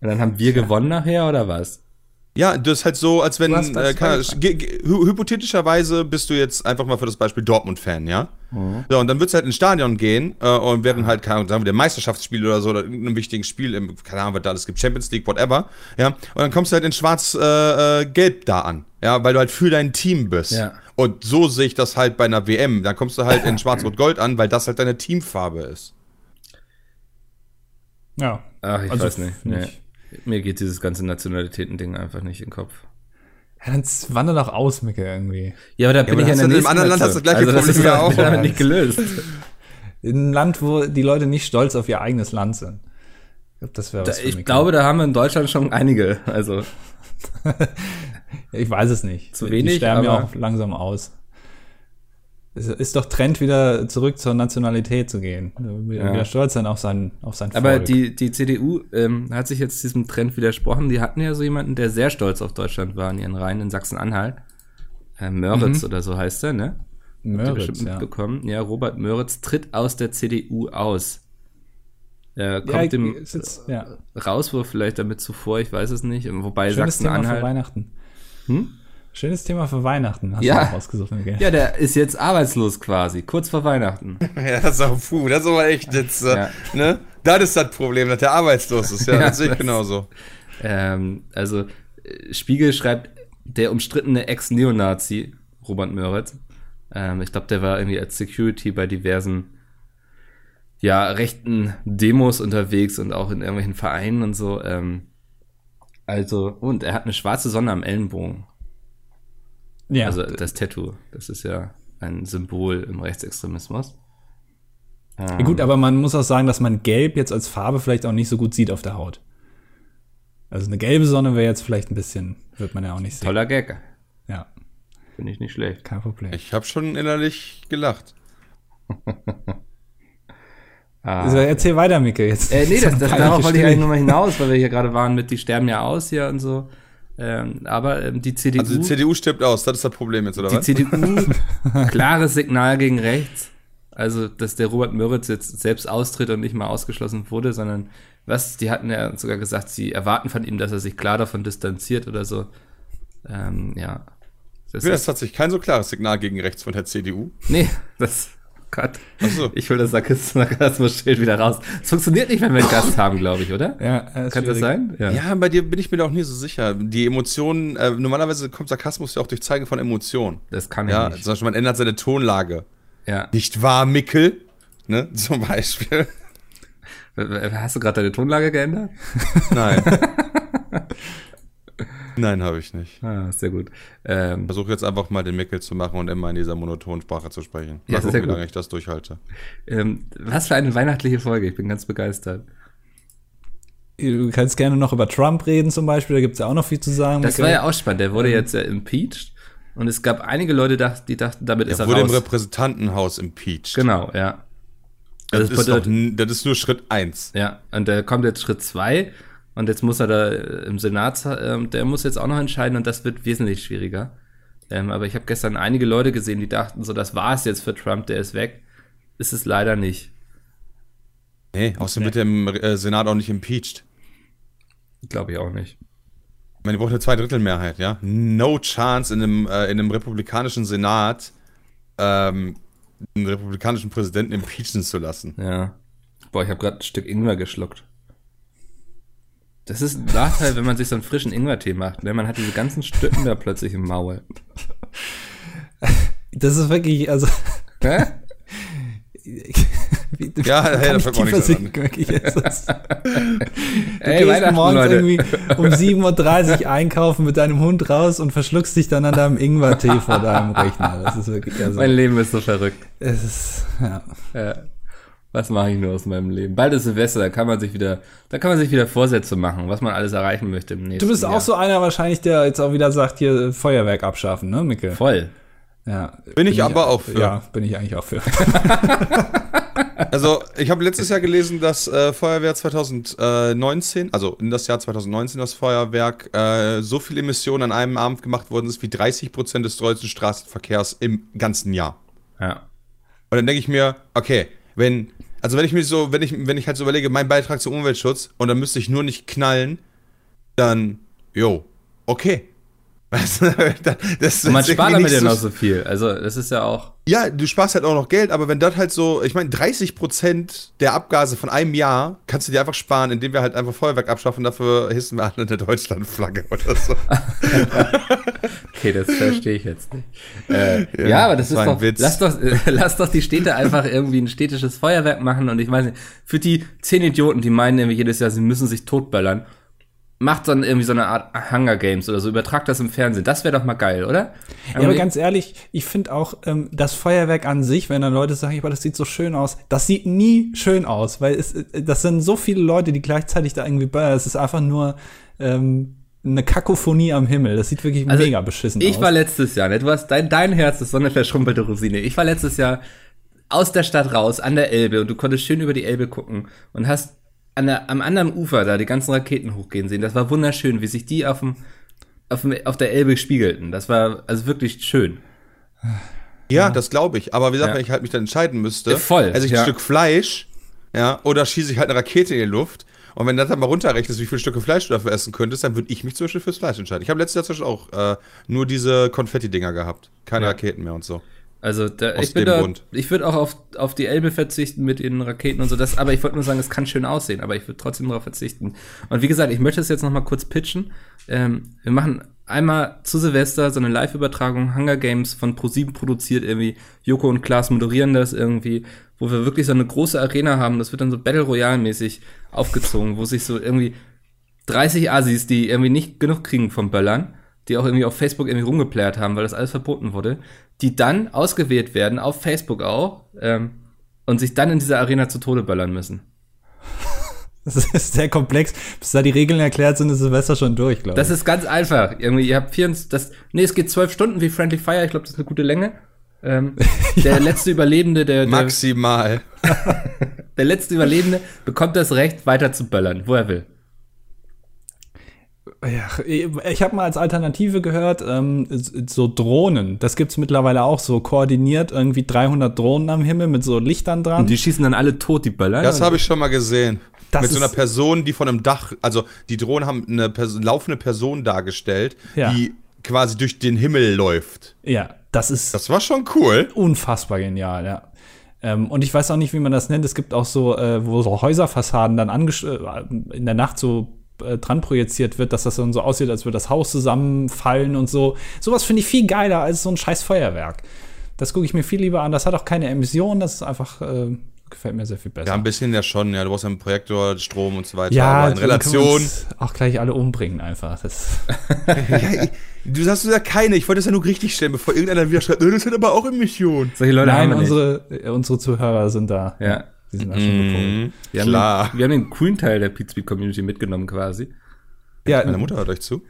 S1: Und dann haben wir gewonnen nachher oder was?
S3: Ja, das ist halt so, als wenn, äh, hy- hypothetischerweise bist du jetzt einfach mal für das Beispiel Dortmund-Fan, ja? So, und dann würdest du halt ins Stadion gehen äh, und während halt, keine Ahnung, sagen wir, der Meisterschaftsspiel oder so, oder irgendeinem wichtigen Spiel, im, keine Ahnung, was da alles gibt, Champions League, whatever, ja? Und dann kommst du halt in schwarz-gelb äh, äh, da an, ja? Weil du halt für dein Team bist.
S1: Ja.
S3: Und so sehe ich das halt bei einer WM. Dann kommst du halt in schwarz-rot-gold an, weil das halt deine Teamfarbe ist.
S2: ja.
S1: Ach, ich
S2: Also,
S1: weiß nicht. Nee.
S2: ich-
S1: Mir geht dieses ganze Nationalitäten-Ding einfach nicht in den Kopf.
S2: ja, dann wander doch aus, Micke, irgendwie.
S1: Ja, aber da bin
S3: aber
S1: ich ja in
S3: einem anderen Land hast du das gleiche
S1: also das
S3: Problem
S1: ist
S3: ja
S1: ja
S3: auch.
S1: damit nicht gelöst.
S2: In einem Land, wo die Leute nicht stolz auf ihr eigenes Land sind. Ich glaube, das
S1: Da,
S2: was für
S1: ich glaube, da haben wir in Deutschland schon einige. Also
S2: Ich weiß es nicht.
S1: Zu
S2: Die
S1: wenig,
S2: sterben ja auch langsam aus. Es ist doch Trend, wieder zurück zur Nationalität zu gehen. Wieder,
S1: Ja.
S2: wieder stolz sein auf sein, auf sein
S1: Aber
S2: Volk.
S1: die, die CDU ähm, hat sich jetzt diesem Trend widersprochen. Die hatten ja so jemanden, der sehr stolz auf Deutschland war in ihren Reihen in Sachsen-Anhalt. Äh, Möritz oder so heißt er, ne? Habt ihr
S2: Möritz,
S1: bestimmt
S2: ja.
S1: mitbekommen. Ja, Robert Möritz tritt aus der CDU aus. Er kommt
S2: Ja,
S1: dem
S2: jetzt, ja.
S1: Rauswurf vielleicht damit zuvor, ich weiß es nicht. Wobei Sachsen-Anhalt.
S2: Weihnachten.
S1: Hm?
S2: Schönes Thema für Weihnachten, hast
S1: Ja.
S2: du auch ausgesucht, Micke.
S1: Ja, der ist jetzt arbeitslos quasi, kurz vor Weihnachten.
S3: Ja, das ist auch, puh, das ist aber echt jetzt, äh,
S1: Ja.
S3: ne? Das ist das Problem, dass der arbeitslos ist. Ja,
S1: Ja,
S3: das sehe ich genauso.
S1: Ähm, also, äh, Spiegel schreibt, der umstrittene Ex-Neonazi, Robert Möritz, ähm, ich glaube, der war irgendwie als Security bei diversen, ja, rechten Demos unterwegs und auch in irgendwelchen Vereinen und so. Ähm, also, und er hat eine schwarze Sonne am Ellenbogen.
S2: Ja,
S1: Also das Tattoo, das ist ja ein Symbol im Rechtsextremismus.
S2: Ja, gut, aber man muss auch sagen, dass man Gelb jetzt als Farbe vielleicht auch nicht so gut sieht auf der Haut. Also eine gelbe Sonne wäre jetzt vielleicht ein bisschen, wird man ja auch nicht sehen.
S1: Toller Gag,
S2: Ja,
S1: finde ich nicht schlecht.
S2: kein Problem.
S3: Ich habe schon innerlich gelacht.
S1: Ah.
S2: Also erzähl weiter, Micke, jetzt.
S1: Äh, nee, das, das, darauf wollte ich eigentlich nur mal hinaus, weil wir hier gerade waren mit, die sterben ja aus hier und so. Ähm, aber ähm, die CDU,
S3: Also die CDU stirbt aus, das ist das Problem jetzt, oder
S1: die
S3: was?
S1: CDU, klares Signal gegen rechts. Also, dass der Robert Möritz jetzt selbst austritt und nicht mal ausgeschlossen wurde, sondern was, die hatten ja sogar gesagt, sie erwarten von ihm, dass er sich klar davon distanziert oder so. Ähm, ja.
S3: Das ist tatsächlich kein so klares Signal gegen rechts von der CDU.
S1: Nee, das. Gott. So. Ich hole das Sarkasmus-Schild wieder raus. Es funktioniert nicht, wenn wir einen Gast haben, glaube ich, oder?
S2: Ja,
S1: das Kann das sein?
S3: Ja. ja. bei dir bin ich mir doch nie so sicher. Die Emotionen, äh, normalerweise kommt Sarkasmus ja auch durch Zeigen von Emotionen.
S1: Das kann ich
S3: ja,
S1: nicht.
S3: Zum Beispiel, man ändert seine Tonlage.
S1: Ja.
S3: Nicht wahr, Mickel? Ne, zum Beispiel.
S1: Hast du gerade deine Tonlage geändert?
S3: Nein. Nein, habe ich nicht.
S1: Ah, sehr gut.
S3: Ähm, Versuche jetzt einfach mal den Mickel zu machen und immer in dieser monotonen Sprache zu sprechen. Mal ja, gucken, wie lange ich das durchhalte.
S1: Ähm, was für eine weihnachtliche Folge. Ich bin ganz begeistert.
S2: Du kannst gerne noch über Trump reden zum Beispiel. Da gibt es ja auch noch viel zu sagen.
S1: Das war ja auch spannend. Der wurde ähm, jetzt ja impeached. Und es gab einige Leute, die dachten, damit ist er wurde
S3: raus. im Repräsentantenhaus impeached.
S1: Genau, ja.
S3: Das, das, ist, doch, das ist nur Schritt eins.
S1: Ja, und da kommt jetzt Schritt zwei und jetzt muss er da äh, im Senat, äh, der muss jetzt auch noch entscheiden und das wird wesentlich schwieriger. Ähm, aber ich habe gestern einige Leute gesehen, die dachten, so, das war es jetzt für Trump, der ist weg. Ist es leider nicht.
S3: Nee, außerdem wird der im äh, Senat auch nicht impeached.
S1: Glaube ich auch nicht.
S3: Ich meine, die braucht eine Zweidrittelmehrheit, ja? No chance in einem, äh, in einem republikanischen Senat ähm, einen republikanischen Präsidenten impeachen zu lassen.
S1: Ja. Boah, ich habe gerade ein Stück Ingwer geschluckt. Das ist ein Nachteil, wenn man sich so einen frischen Ingwertee macht. Ne? Man hat diese ganzen Stücken da plötzlich im Maul.
S2: Das ist wirklich, also. Hä?
S3: Wie, ja, hey, da fällt mir nicht an.
S2: Wirklich, du Ey, gehst morgens Leute. irgendwie um 7.30 Uhr einkaufen mit deinem Hund raus und verschluckst dich dann an deinem Ingwertee vor deinem Rechner. Das ist wirklich,
S1: also, Mein Leben ist so verrückt.
S2: Es ist, ja.
S1: ja. Was mache ich nur aus meinem Leben? Bald ist Silvester, da kann man sich wieder, da kann man sich wieder Vorsätze machen, was man alles erreichen möchte im nächsten
S2: Du bist
S1: Jahr.
S2: auch so einer wahrscheinlich, der jetzt auch wieder sagt, hier Feuerwerk abschaffen, ne, Mikkel?
S1: Voll.
S2: Ja.
S3: Bin, bin ich aber auch für.
S2: Ja, bin ich eigentlich auch für.
S3: also, ich habe letztes Jahr gelesen, dass äh, Feuerwehr 2019, also in das Jahr 2019 das Feuerwerk, äh, so viel Emissionen an einem Abend gemacht worden ist wie 30 Prozent des deutschen Straßenverkehrs im ganzen Jahr.
S1: Ja.
S3: Und dann denke ich mir, okay, wenn, also wenn ich mir so, wenn ich, wenn ich halt so überlege, mein Beitrag zum Umweltschutz und dann müsste ich nur nicht knallen, dann, jo, okay.
S1: das und man spart damit ja noch so viel. Also, das ist ja auch.
S3: Ja, du sparst halt auch noch Geld, aber wenn das halt so, ich meine, 30 Prozent der Abgase von einem Jahr kannst du dir einfach sparen, indem wir halt einfach Feuerwerk abschaffen, dafür hissen wir alle eine Deutschlandflagge oder so.
S1: okay, das verstehe ich jetzt nicht. Äh, ja, ja, aber das, das ist doch, Witz. lass doch, äh, lass doch die Städte einfach irgendwie ein städtisches Feuerwerk machen und ich weiß nicht, für die zehn Idioten, die meinen nämlich jedes Jahr, sie müssen sich totböllern, macht dann irgendwie so eine Art Hunger Games oder so, übertragt das im Fernsehen. Das wäre doch mal geil, oder?
S2: Ja, aber ganz ehrlich, ich finde auch ähm, das Feuerwerk an sich, wenn dann Leute sagen, aber das sieht so schön aus, das sieht nie schön aus, weil es, äh, das sind so viele Leute, die gleichzeitig da irgendwie böllern. Es ist einfach nur ähm, eine Kakophonie am Himmel. Das sieht wirklich also mega beschissen
S1: ich
S2: aus.
S1: Ich war letztes Jahr, ne? Du hast dein, dein Herz ist so eine verschrumpelte Rosine. Ich war letztes Jahr aus der Stadt raus, an der Elbe, und du konntest schön über die Elbe gucken und hast an der, am anderen Ufer da die ganzen Raketen hochgehen sehen. Das war wunderschön, wie sich die auf, dem, auf, dem, auf der Elbe spiegelten. Das war also wirklich schön.
S3: Ja, ja. das glaube ich. Aber wie gesagt, ja. wenn ich halt mich dann entscheiden müsste,
S1: ja, voll,
S3: esse ich ein Stück Fleisch, ja, oder schieße ich halt eine Rakete in die Luft. Und wenn das dann mal runterrechnest, wie viele Stücke Fleisch du dafür essen könntest, dann würde ich mich zum Beispiel fürs Fleisch entscheiden. Ich habe letztes Jahr zum Beispiel auch äh, nur diese Konfetti-Dinger gehabt. Keine Raketen mehr und so.
S1: Also da, ich bin da, ich würde auch auf, auf die Elbe verzichten mit den Raketen und so. Das, aber ich wollte nur sagen, es kann schön aussehen, aber ich würde trotzdem darauf verzichten. Und wie gesagt, ich möchte es jetzt noch mal kurz pitchen. Ähm, wir machen einmal zu Silvester so eine Live-Übertragung, Hunger Games von ProSieben produziert irgendwie. Joko und Klaas moderieren das irgendwie, wo wir wirklich so eine große Arena haben. Das wird dann so Battle Royale-mäßig aufgezogen, wo sich so irgendwie 30 Asis, die irgendwie nicht genug kriegen vom Böllern, die auch irgendwie auf Facebook irgendwie rumgeplärt haben, weil das alles verboten wurde, die dann ausgewählt werden, auf Facebook auch, ähm, und sich dann in dieser Arena zu Tode böllern müssen.
S2: Das ist sehr komplex. Bis da die Regeln erklärt sind, ist Silvester schon durch, glaube
S1: ich. Das ist ganz einfach. Irgendwie, ihr habt 24, das, nee, es geht zwölf Stunden wie Friendly Fire. Ich glaube, das ist eine gute Länge. Ähm, ja. Der letzte Überlebende, der, der
S3: Maximal.
S1: der letzte Überlebende bekommt das Recht, weiter zu böllern, wo er will.
S2: Ja, ich habe mal als Alternative gehört, ähm, so Drohnen. Das gibt's mittlerweile auch so koordiniert, irgendwie 300 Drohnen am Himmel mit so Lichtern dran. Und
S1: die schießen dann alle tot, die Böller.
S3: Das habe ich schon mal gesehen. Das mit so einer Person, die von einem Dach, also die Drohnen haben eine Person, laufende Person dargestellt, ja. die quasi durch den Himmel läuft.
S2: Ja, das ist
S3: Das war schon cool.
S2: unfassbar genial, ja. Ähm, und ich weiß auch nicht, wie man das nennt. Es gibt auch so, äh, wo so Häuserfassaden dann äh, in der Nacht so äh, dran projiziert wird, dass das dann so aussieht, als würde das Haus zusammenfallen und so. Sowas finde ich viel geiler als so ein scheiß Feuerwerk. Das gucke ich mir viel lieber an. Das hat auch keine Emissionen, das ist einfach, äh, gefällt mir sehr viel besser.
S3: Ja, ein bisschen ja schon, ja. Du brauchst ja einen Projektor, Strom und so weiter.
S2: Ja,
S3: aber in Relation.
S2: Auch gleich alle umbringen einfach. Das,
S3: ja, ich- du sagst ja keine. Ich wollte das ja nur richtig stellen, bevor irgendeiner wieder schreibt, "Äh, das hat aber auch Emissionen.
S1: Solche Leute
S2: Nein,
S1: haben wir nicht.
S2: unsere, äh, unsere Zuhörer sind da.
S1: Ja.
S2: Die sind da schon gepolt.
S1: Wir haben,
S3: Klar.
S1: Den, wir haben den coolen Teil der Pizza Community mitgenommen quasi.
S2: Ja,
S3: Meine Mutter hört euch zu.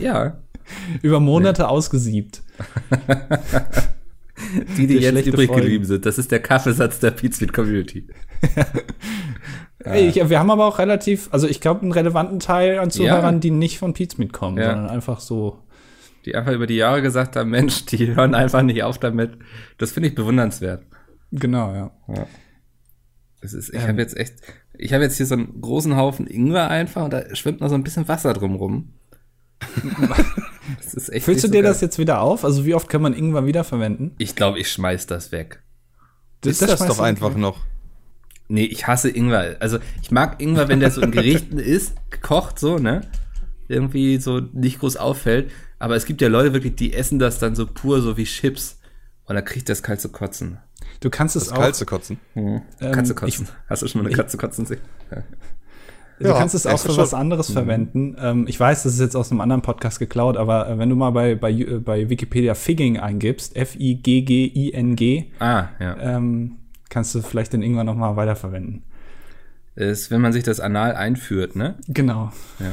S1: Ja.
S2: über Monate ausgesiebt.
S1: Die, die jetzt übrig
S2: Folgen.
S1: geblieben sind. Das ist der Kaffeesatz der Pizza Community.
S2: Ey, Ich, wir haben aber auch relativ, also ich glaube, einen relevanten Teil an Zuhörern,
S1: Ja.
S2: die nicht von Pizmeet kommen,
S1: Ja.
S2: sondern einfach so.
S1: Die einfach über die Jahre gesagt haben, Mensch, die hören einfach nicht auf damit. Das finde ich bewundernswert.
S2: Genau, ja.
S1: Das ist, ich habe jetzt echt, ich habe jetzt hier so einen großen Haufen Ingwer einfach und da schwimmt noch so ein bisschen Wasser drumrum. das ist echt
S2: Füllst du dir
S1: so
S2: das jetzt wieder auf? Also wie oft kann man Ingwer wiederverwenden?
S1: Ich glaube, ich schmeiß das weg.
S3: Ist das,
S2: schmeißt
S3: doch einfach noch.
S1: Nee, ich hasse Ingwer. Also ich mag Ingwer, wenn der so in Gerichten ist, gekocht so, ne? Irgendwie so nicht groß auffällt. Aber es gibt ja Leute wirklich, die essen das dann so pur, so wie Chips. Und da kriegt das kalt zu kotzen.
S2: Du kannst es
S3: Das
S2: auch.
S3: kalt zu kotzen.
S2: Ähm,
S1: Katze kotzen. Hast du schon mal eine Katze kotzen sehen?
S2: Du
S3: Ja,
S2: kannst es auch für
S3: schon.
S2: was anderes verwenden. Ähm, ich weiß, das ist jetzt aus einem anderen Podcast geklaut, aber äh, wenn du mal bei, bei, äh, bei Wikipedia Figging eingibst, F-I-G-G-I-N-G,
S1: Ah, ja.
S2: ähm, kannst du vielleicht den Ingwer noch mal weiterverwenden.
S1: Ist, wenn man sich das Anal einführt, ne?
S2: Genau.
S1: Ja.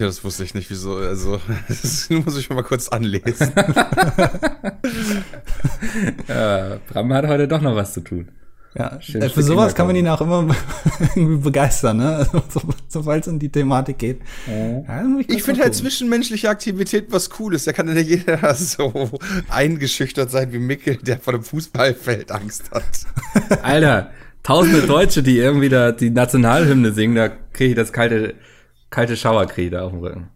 S3: Ja, das wusste ich nicht, wieso. Also, das muss ich mal kurz anlesen.
S1: Äh, Bram hat heute doch noch was zu tun.
S2: Ja,
S1: Schön
S2: äh, für sowas kann man ihn auch immer irgendwie begeistern, ne? Also, so, sobald es um die Thematik geht. Ja, muss
S3: Ich finde halt zwischenmenschliche Aktivität was Cooles. Da kann ja nicht jeder so eingeschüchtert sein wie Mickel, der vor dem Fußballfeld Angst hat.
S1: Alter, tausende Deutsche, die irgendwie da die Nationalhymne singen, da kriege ich das kalte, kalte Schauerkrieg da auf dem Rücken.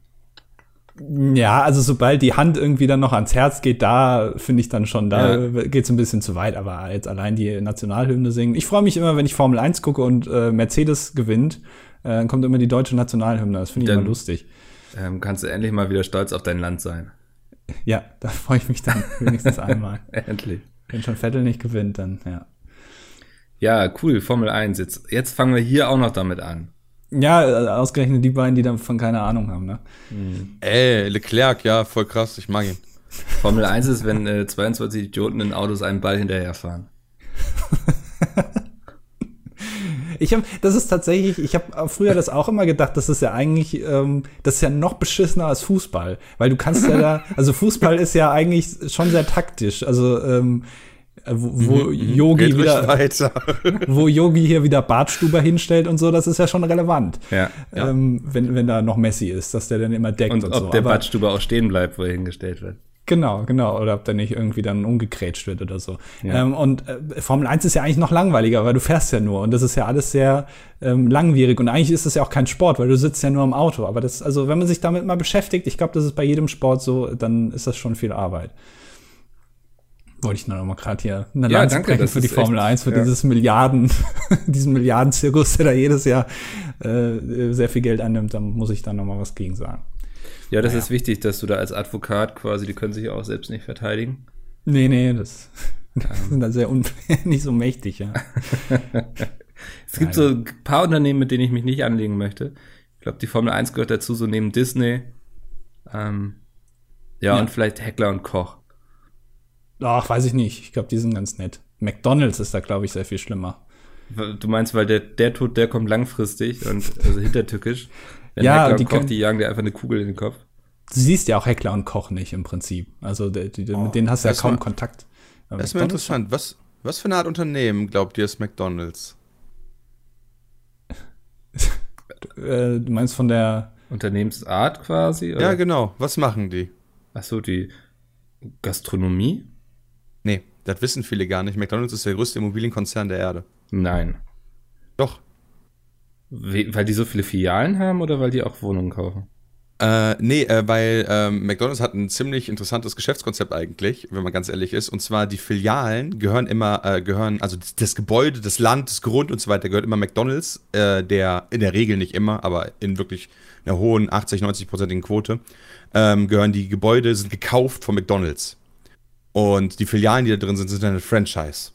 S2: Ja, also sobald die Hand irgendwie dann noch ans Herz geht, da finde ich dann schon, da
S1: Ja.
S2: geht's ein bisschen zu weit, aber jetzt allein die Nationalhymne singen. Ich freue mich immer, wenn ich Formel 1 gucke und äh, Mercedes gewinnt, äh, dann kommt immer die deutsche Nationalhymne. Das finde ich
S1: Dann-
S2: immer lustig.
S1: Ähm, kannst du endlich mal wieder stolz auf dein Land sein.
S2: Ja, da freue ich mich dann wenigstens einmal.
S1: Endlich.
S2: Wenn schon Vettel nicht gewinnt, dann ja.
S1: Ja, cool, Formel 1. Jetzt, jetzt fangen wir hier auch noch damit an.
S2: Ja, ausgerechnet die beiden, die davon keine Ahnung haben, ne?
S3: Ey, Leclerc, ja, voll krass, ich mag ihn.
S1: Formel 1 ist, wenn äh, 22 Idioten in Autos einen Ball hinterherfahren.
S2: Ich habe, das ist tatsächlich, ich habe früher das auch immer gedacht, das ist ja eigentlich, ähm, das ist ja noch beschissener als Fußball, weil du kannst ja da, also Fußball ist ja eigentlich schon sehr taktisch, also ähm, äh, wo, wo Yogi
S3: Geht ruhig
S2: wieder,
S3: weiter.
S2: wo Yogi hier wieder Bartstuber hinstellt und so, das ist ja schon relevant.
S1: Ja.
S2: Ähm, wenn, wenn da noch Messi ist, dass der dann immer deckt
S1: Und
S2: und,
S1: ob
S2: so.
S1: der
S2: Aber-
S1: Badstuber auch stehen bleibt, wo er hingestellt wird.
S2: Genau, genau. Oder ob der nicht irgendwie dann umgekrätscht wird oder so.
S1: Ja.
S2: Ähm, und äh, Formel 1 ist ja eigentlich noch langweiliger, weil du fährst ja nur. Und das ist ja alles sehr ähm, langwierig. Und eigentlich ist das ja auch kein Sport, weil du sitzt ja nur im Auto. Aber das, also wenn man sich damit mal beschäftigt, ich glaube, das ist bei jedem Sport so, dann ist das schon viel Arbeit. Wollte ich nur noch mal gerade hier eine
S1: Ja,
S2: Lanze
S1: danke, das
S2: für die Formel
S1: echt-
S2: 1, für
S1: ja.
S2: dieses Milliarden, diesen Milliardenzirkus, der da jedes Jahr äh, sehr viel Geld einnimmt, da muss ich da noch mal was gegen sagen.
S1: Ja, das
S2: Naja.
S1: ist wichtig, dass du da als Advokat quasi, die können sich auch selbst nicht verteidigen.
S2: Nee, nee, das sind dann sehr un nicht so mächtig, ja.
S1: Es gibt so ein paar Unternehmen, mit denen ich mich nicht anlegen möchte. Ich glaube, die Formel 1 gehört dazu, so neben Disney. Ähm, ja,
S2: Ja.
S1: und vielleicht Heckler und Koch.
S2: Ach, weiß ich nicht. Ich glaube, die sind ganz nett. McDonalds ist da, glaube ich, sehr viel schlimmer.
S1: Du meinst, weil der, der Tod, der kommt langfristig und also hintertückisch. Wenn
S2: Ja,
S1: Heckler und
S2: die
S1: Koch,
S2: können-
S1: die jagen dir einfach eine Kugel in den Kopf.
S2: Du siehst ja auch Heckler und Koch nicht im Prinzip. Also die, die, mit denen hast du ja kaum
S3: war-
S2: Kontakt. Aber
S3: Das ist mal interessant. Was, was für eine Art Unternehmen glaubt ihr ist McDonalds?
S2: Äh, du meinst von der
S1: Unternehmensart quasi?
S3: Ja,
S1: Oder?
S3: genau. Was machen die?
S1: Ach so, die Gastronomie?
S3: Das wissen viele gar nicht. McDonalds ist der größte Immobilienkonzern der Erde.
S1: Nein.
S3: Doch.
S1: We weil die so viele Filialen haben oder weil die auch Wohnungen kaufen?
S3: Äh, nee, äh, weil ähm, McDonalds hat ein ziemlich interessantes Geschäftskonzept eigentlich, wenn man ganz ehrlich ist. Und zwar die Filialen gehören immer, äh, gehören, also das, das, Gebäude, das Land, das Grund und so weiter gehört immer McDonalds, äh, der in der Regel nicht immer, aber in wirklich einer hohen 80, 90-prozentigen Quote, ähm, gehören die Gebäude, sind gekauft von McDonalds. Und die Filialen, die da drin sind, sind dann ein Franchise.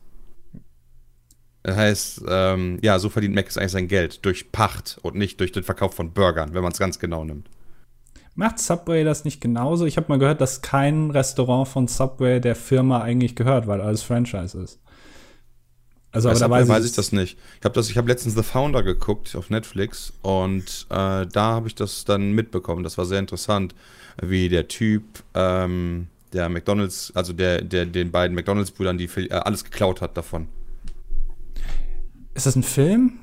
S3: Das heißt, ähm, ja, so verdient Mac eigentlich sein Geld durch Pacht und nicht durch den Verkauf von Burgern, wenn man es ganz genau nimmt.
S2: Macht Subway das nicht genauso? Ich habe mal gehört, dass kein Restaurant von Subway der Firma eigentlich gehört, weil alles Franchise ist.
S3: Also, aber da weiß, weiß ich das nicht. Ich habe hab letztens The Founder geguckt auf Netflix und äh, da habe ich das dann mitbekommen. Das war sehr interessant, wie der Typ, ähm, der McDonalds, also der, der den beiden McDonalds-Brüdern, die äh, alles geklaut hat davon.
S2: Ist das ein Film?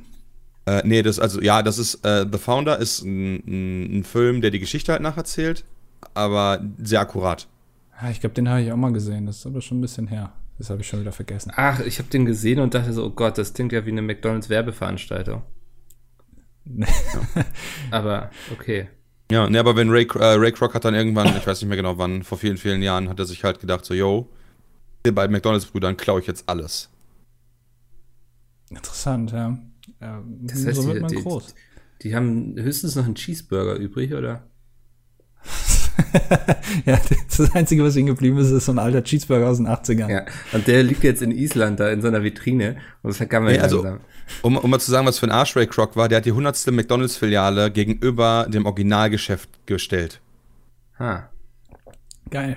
S3: Äh, nee, das, also, ja, das ist, äh, The Founder ist ein, ein, ein, Film, der die Geschichte halt nacherzählt, aber sehr akkurat.
S2: Ja, ich glaube, den habe ich auch mal gesehen. Das ist aber schon ein bisschen her. Das habe ich schon wieder vergessen.
S1: Ach, ich habe den gesehen und dachte so, oh Gott, das klingt ja wie eine McDonalds-Werbeveranstaltung. ja. aber, okay.
S3: Ja, ne, aber wenn Ray, äh, Ray Kroc hat dann irgendwann, ich weiß nicht mehr genau wann, vor vielen, vielen Jahren, hat er sich halt gedacht, so, yo, bei McDonalds-Brüdern klaue ich jetzt alles.
S2: Interessant, ja.
S1: ja das heißt, so wird man die, groß. Die, die haben höchstens noch einen Cheeseburger übrig, oder?
S2: ja, das Einzige, was ihnen geblieben ist, ist so ein alter Cheeseburger aus den 80ern.
S1: Ja, und der liegt jetzt in Island da in so einer Vitrine und das kann man nee,
S3: also, um, um mal zu sagen, was für ein Arsch Ray Kroc war, der hat die 100. McDonalds-Filiale gegenüber dem Originalgeschäft gestellt.
S1: Ha.
S2: Geil.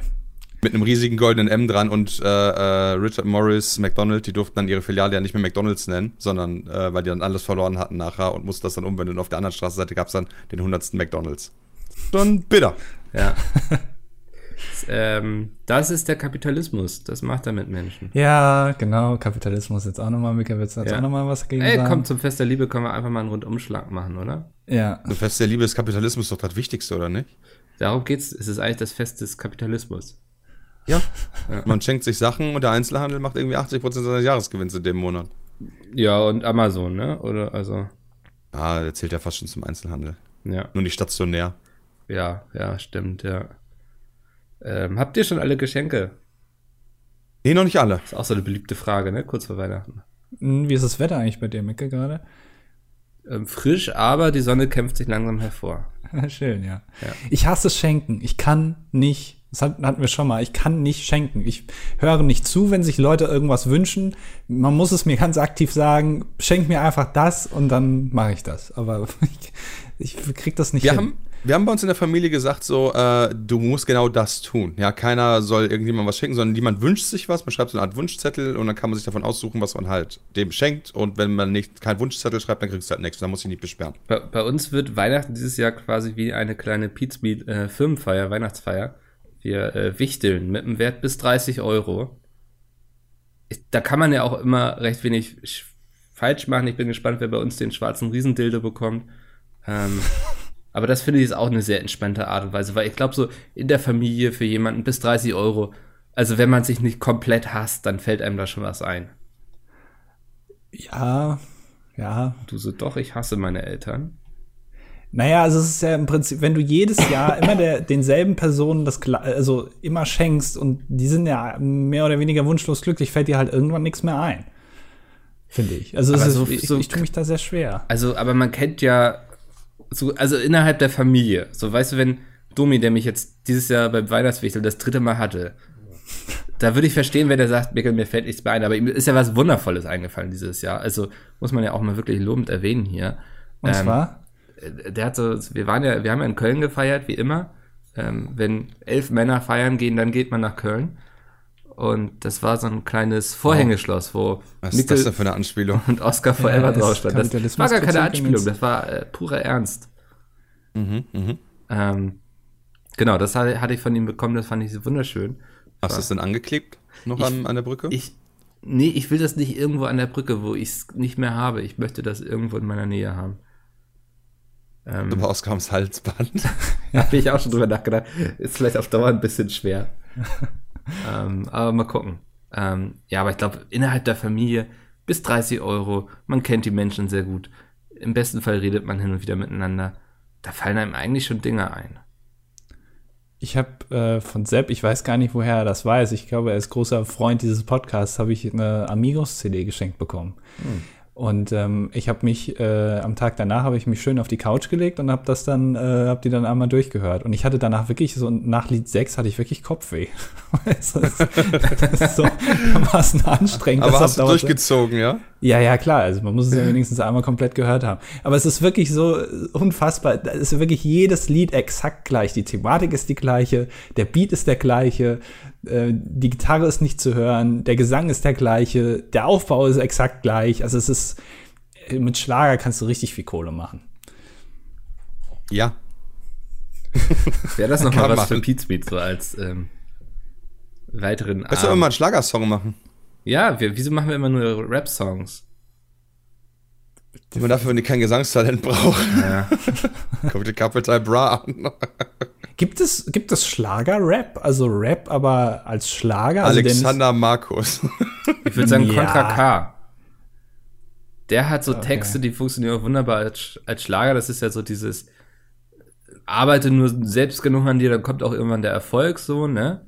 S3: Mit einem riesigen goldenen M dran und äh, äh, Richard Morris, McDonald, die durften dann ihre Filiale ja nicht mehr McDonalds nennen, sondern äh, weil die dann alles verloren hatten nachher und mussten das dann umwenden. Und auf der anderen Straßenseite gab es dann den 100. McDonalds. Schon bitter.
S1: Ja. ähm, das ist der Kapitalismus. Das macht er mit Menschen.
S2: Ja, genau. Kapitalismus jetzt auch nochmal. Mika, willst du jetzt ja. auch nochmal was gegen
S1: Ey, sagen? komm, zum Fest der Liebe können wir einfach mal einen Rundumschlag machen, oder?
S2: Ja.
S3: Zum Fest der Liebe ist Kapitalismus doch das Wichtigste, oder nicht?
S1: Darum geht's. Es ist eigentlich das Fest des Kapitalismus.
S3: Ja. ja. Man schenkt sich Sachen und der Einzelhandel macht irgendwie 80% seines Jahresgewinns in dem Monat.
S1: Ja, und Amazon, ne? Oder also.
S3: Ah, der zählt ja fast schon zum Einzelhandel.
S1: Ja.
S3: Nur nicht stationär.
S1: Ja, ja, stimmt, ja. Ähm, habt ihr schon alle Geschenke?
S3: Nee, noch nicht alle.
S1: ist auch so eine beliebte Frage, ne? Kurz vor Weihnachten.
S2: Hm, wie ist das Wetter eigentlich bei dir, Micke, gerade?
S1: Ähm, frisch, aber die Sonne kämpft sich langsam hervor.
S2: Schön, ja. ja. Ich hasse Schenken. Ich kann nicht, das hatten wir schon mal, ich kann nicht schenken. Ich höre nicht zu, wenn sich Leute irgendwas wünschen. Man muss es mir ganz aktiv sagen, schenk mir einfach das und dann mache ich das. Aber ich, ich krieg das nicht
S3: wir hin. Haben, wir haben bei uns in der Familie gesagt, so, äh, du musst genau das tun. Ja, keiner soll irgendjemand was schenken, sondern jemand wünscht sich was. Man schreibt so eine Art Wunschzettel und dann kann man sich davon aussuchen, was man halt dem schenkt. Und wenn man nicht keinen Wunschzettel schreibt, dann kriegst du halt nichts. Dann muss ich nicht besperren.
S1: Bei, bei, uns wird Weihnachten dieses Jahr quasi wie eine kleine Pizmeet äh, Firmenfeier, Weihnachtsfeier. Wir äh, wichteln mit einem Wert bis 30 Euro. Ich, da kann man ja auch immer recht wenig falsch machen. Ich bin gespannt, wer bei uns den schwarzen Riesendildo bekommt. Ähm, Aber das finde ich ist auch eine sehr entspannte Art und Weise, weil ich glaube, so in der Familie für jemanden bis 30 Euro, also wenn man sich nicht komplett hasst, dann fällt einem da schon was ein.
S2: Ja, ja.
S1: Du so, doch, ich hasse meine Eltern.
S2: Naja, also es ist ja im Prinzip, wenn du jedes Jahr immer der, denselben Personen das, also immer schenkst und die sind ja mehr oder weniger wunschlos glücklich, fällt dir halt irgendwann nichts mehr ein. Finde ich. Also ist, so, ich, so, ich tue mich da sehr schwer.
S1: Also, aber man kennt ja so, also innerhalb der Familie. So, weißt du, wenn Domi, der mich jetzt dieses Jahr beim Weihnachtswichtel das dritte Mal hatte, da würde ich verstehen, wenn der sagt, Mikkel, mir fällt nichts mehr ein, aber ihm ist ja was Wundervolles eingefallen dieses Jahr. Also muss man ja auch mal wirklich lobend erwähnen hier.
S2: Und ähm, zwar?
S1: Äh, der hat so, wir waren ja, wir haben ja in Köln gefeiert, wie immer. Ähm, wenn elf Männer feiern gehen, dann geht man nach Köln. Und das war so ein kleines Vorhängeschloss, wo
S3: Was Mikkel ist das denn für eine Anspielung?
S1: Und Oscar Forever ja, drauf stand. Das war gar keine Anspielung, das war äh, purer Ernst.
S3: Mhm, mhm.
S1: Ähm, genau, das hatte, hatte, ich von ihm bekommen, das fand ich wunderschön.
S3: Hast du es denn angeklebt? Noch ich, an, an der Brücke?
S1: Ich, nee, ich will das nicht irgendwo an der Brücke, wo ich es nicht mehr habe. Ich möchte das irgendwo in meiner Nähe haben.
S3: Ähm, du brauchst kaum das Halsband.
S1: ja, habe ich auch schon drüber nachgedacht. Ist vielleicht auf Dauer ein bisschen schwer. ähm, aber mal gucken. Ähm, ja, aber ich glaube, innerhalb der Familie bis 30 Euro, man kennt die Menschen sehr gut. Im besten Fall redet man hin und wieder miteinander. Da fallen einem eigentlich schon Dinge ein.
S2: Ich habe äh, von Sepp, ich weiß gar nicht, woher er das weiß. Ich glaube, er ist großer Freund dieses Podcasts, habe ich eine Amigos-CD geschenkt bekommen. Hm. Und ähm, ich habe mich äh, am Tag danach habe ich mich schön auf die Couch gelegt und habe das dann äh, habe die dann einmal durchgehört und ich hatte danach wirklich so nach Lied 6 hatte ich wirklich Kopfweh. das, ist, das ist so dermaßen anstrengend.
S3: Aber hast du durchgezogen, ja?
S2: Ja, ja, klar. Also man muss es ja wenigstens einmal komplett gehört haben. Aber es ist wirklich so unfassbar. Es ist wirklich jedes Lied exakt gleich. Die Thematik ist die gleiche, der Beat ist der gleiche, äh, die Gitarre ist nicht zu hören, der Gesang ist der gleiche, der Aufbau ist exakt gleich. Also es ist, äh, mit Schlager kannst du richtig viel Kohle machen.
S3: Ja.
S1: Wäre das nochmal was machen. für Pete Smith, so als ähm, weiteren
S3: Kannst du immer einen Schlagersong machen?
S1: Ja, wir, wieso machen wir immer nur Rap-Songs?
S3: Man dafür, wenn die kein Gesangstalent brauchen. Ja. Kommt die Capital Bra an.
S2: Gibt es, gibt es Schlager-Rap? Also Rap, aber als Schlager?
S3: Also Alexander Markus.
S1: Ich würde sagen ja. Contra K. Der hat so okay. Texte, die funktionieren auch wunderbar als, als Schlager. Das ist ja so dieses arbeite nur selbst genug an dir, dann kommt auch irgendwann der Erfolg so, ne?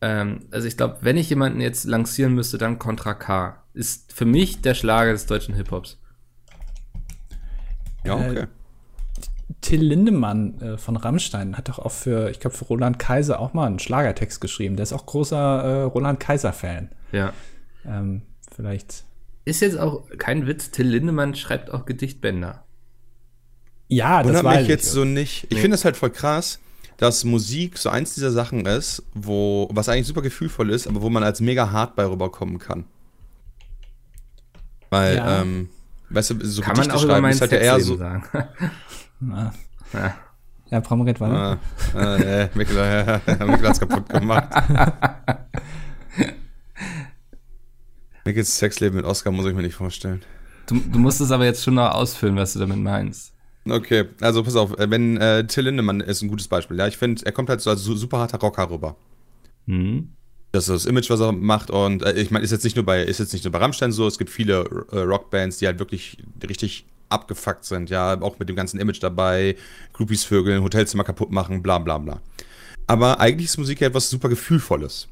S1: Ähm, also ich glaube, wenn ich jemanden jetzt lancieren müsste, dann Contra K. Ist für mich der Schlager des deutschen Hip-Hops.
S2: Ja, okay. Äh, Till Lindemann äh, von Rammstein hat doch auch für, ich glaube, für Roland Kaiser auch mal einen Schlagertext geschrieben. Der ist auch großer äh, Roland Kaiser-Fan.
S1: Ja.
S2: Ähm, vielleicht.
S1: Ist jetzt auch kein Witz, Till Lindemann schreibt auch Gedichtbänder.
S3: Ja, das war mich jetzt so nicht. Ich nee. finde das halt voll krass, dass Musik so eins dieser Sachen ist, wo, was eigentlich super gefühlvoll ist, aber wo man als mega hart bei rüberkommen kann. Weil, ja. ähm, weißt du, so
S1: kann man auch schreiben ist halt ja eher so.
S2: Sagen. Na. Ja. Ja, Promogret war
S3: ah, ah, nee, Mikkel, ja, Mikkel hat's kaputt gemacht. Mickels Sexleben mit Oscar muss ich mir nicht vorstellen.
S1: Du, du musst es aber jetzt schon noch ausfüllen, was du damit meinst.
S3: Okay, also pass auf, wenn äh, Till Lindemann ist ein gutes Beispiel. Ja, ich finde, er kommt halt so als super harter Rocker rüber. Mhm. Das ist das Image, was er macht. Und äh, ich meine, ist jetzt nicht nur bei, ist jetzt nicht nur bei Rammstein so, es gibt viele äh, Rockbands, die halt wirklich richtig abgefuckt sind, ja, auch mit dem ganzen Image dabei, Groupies vögeln, Hotelzimmer kaputt machen, bla bla bla. Aber eigentlich ist Musik ja etwas super Gefühlvolles.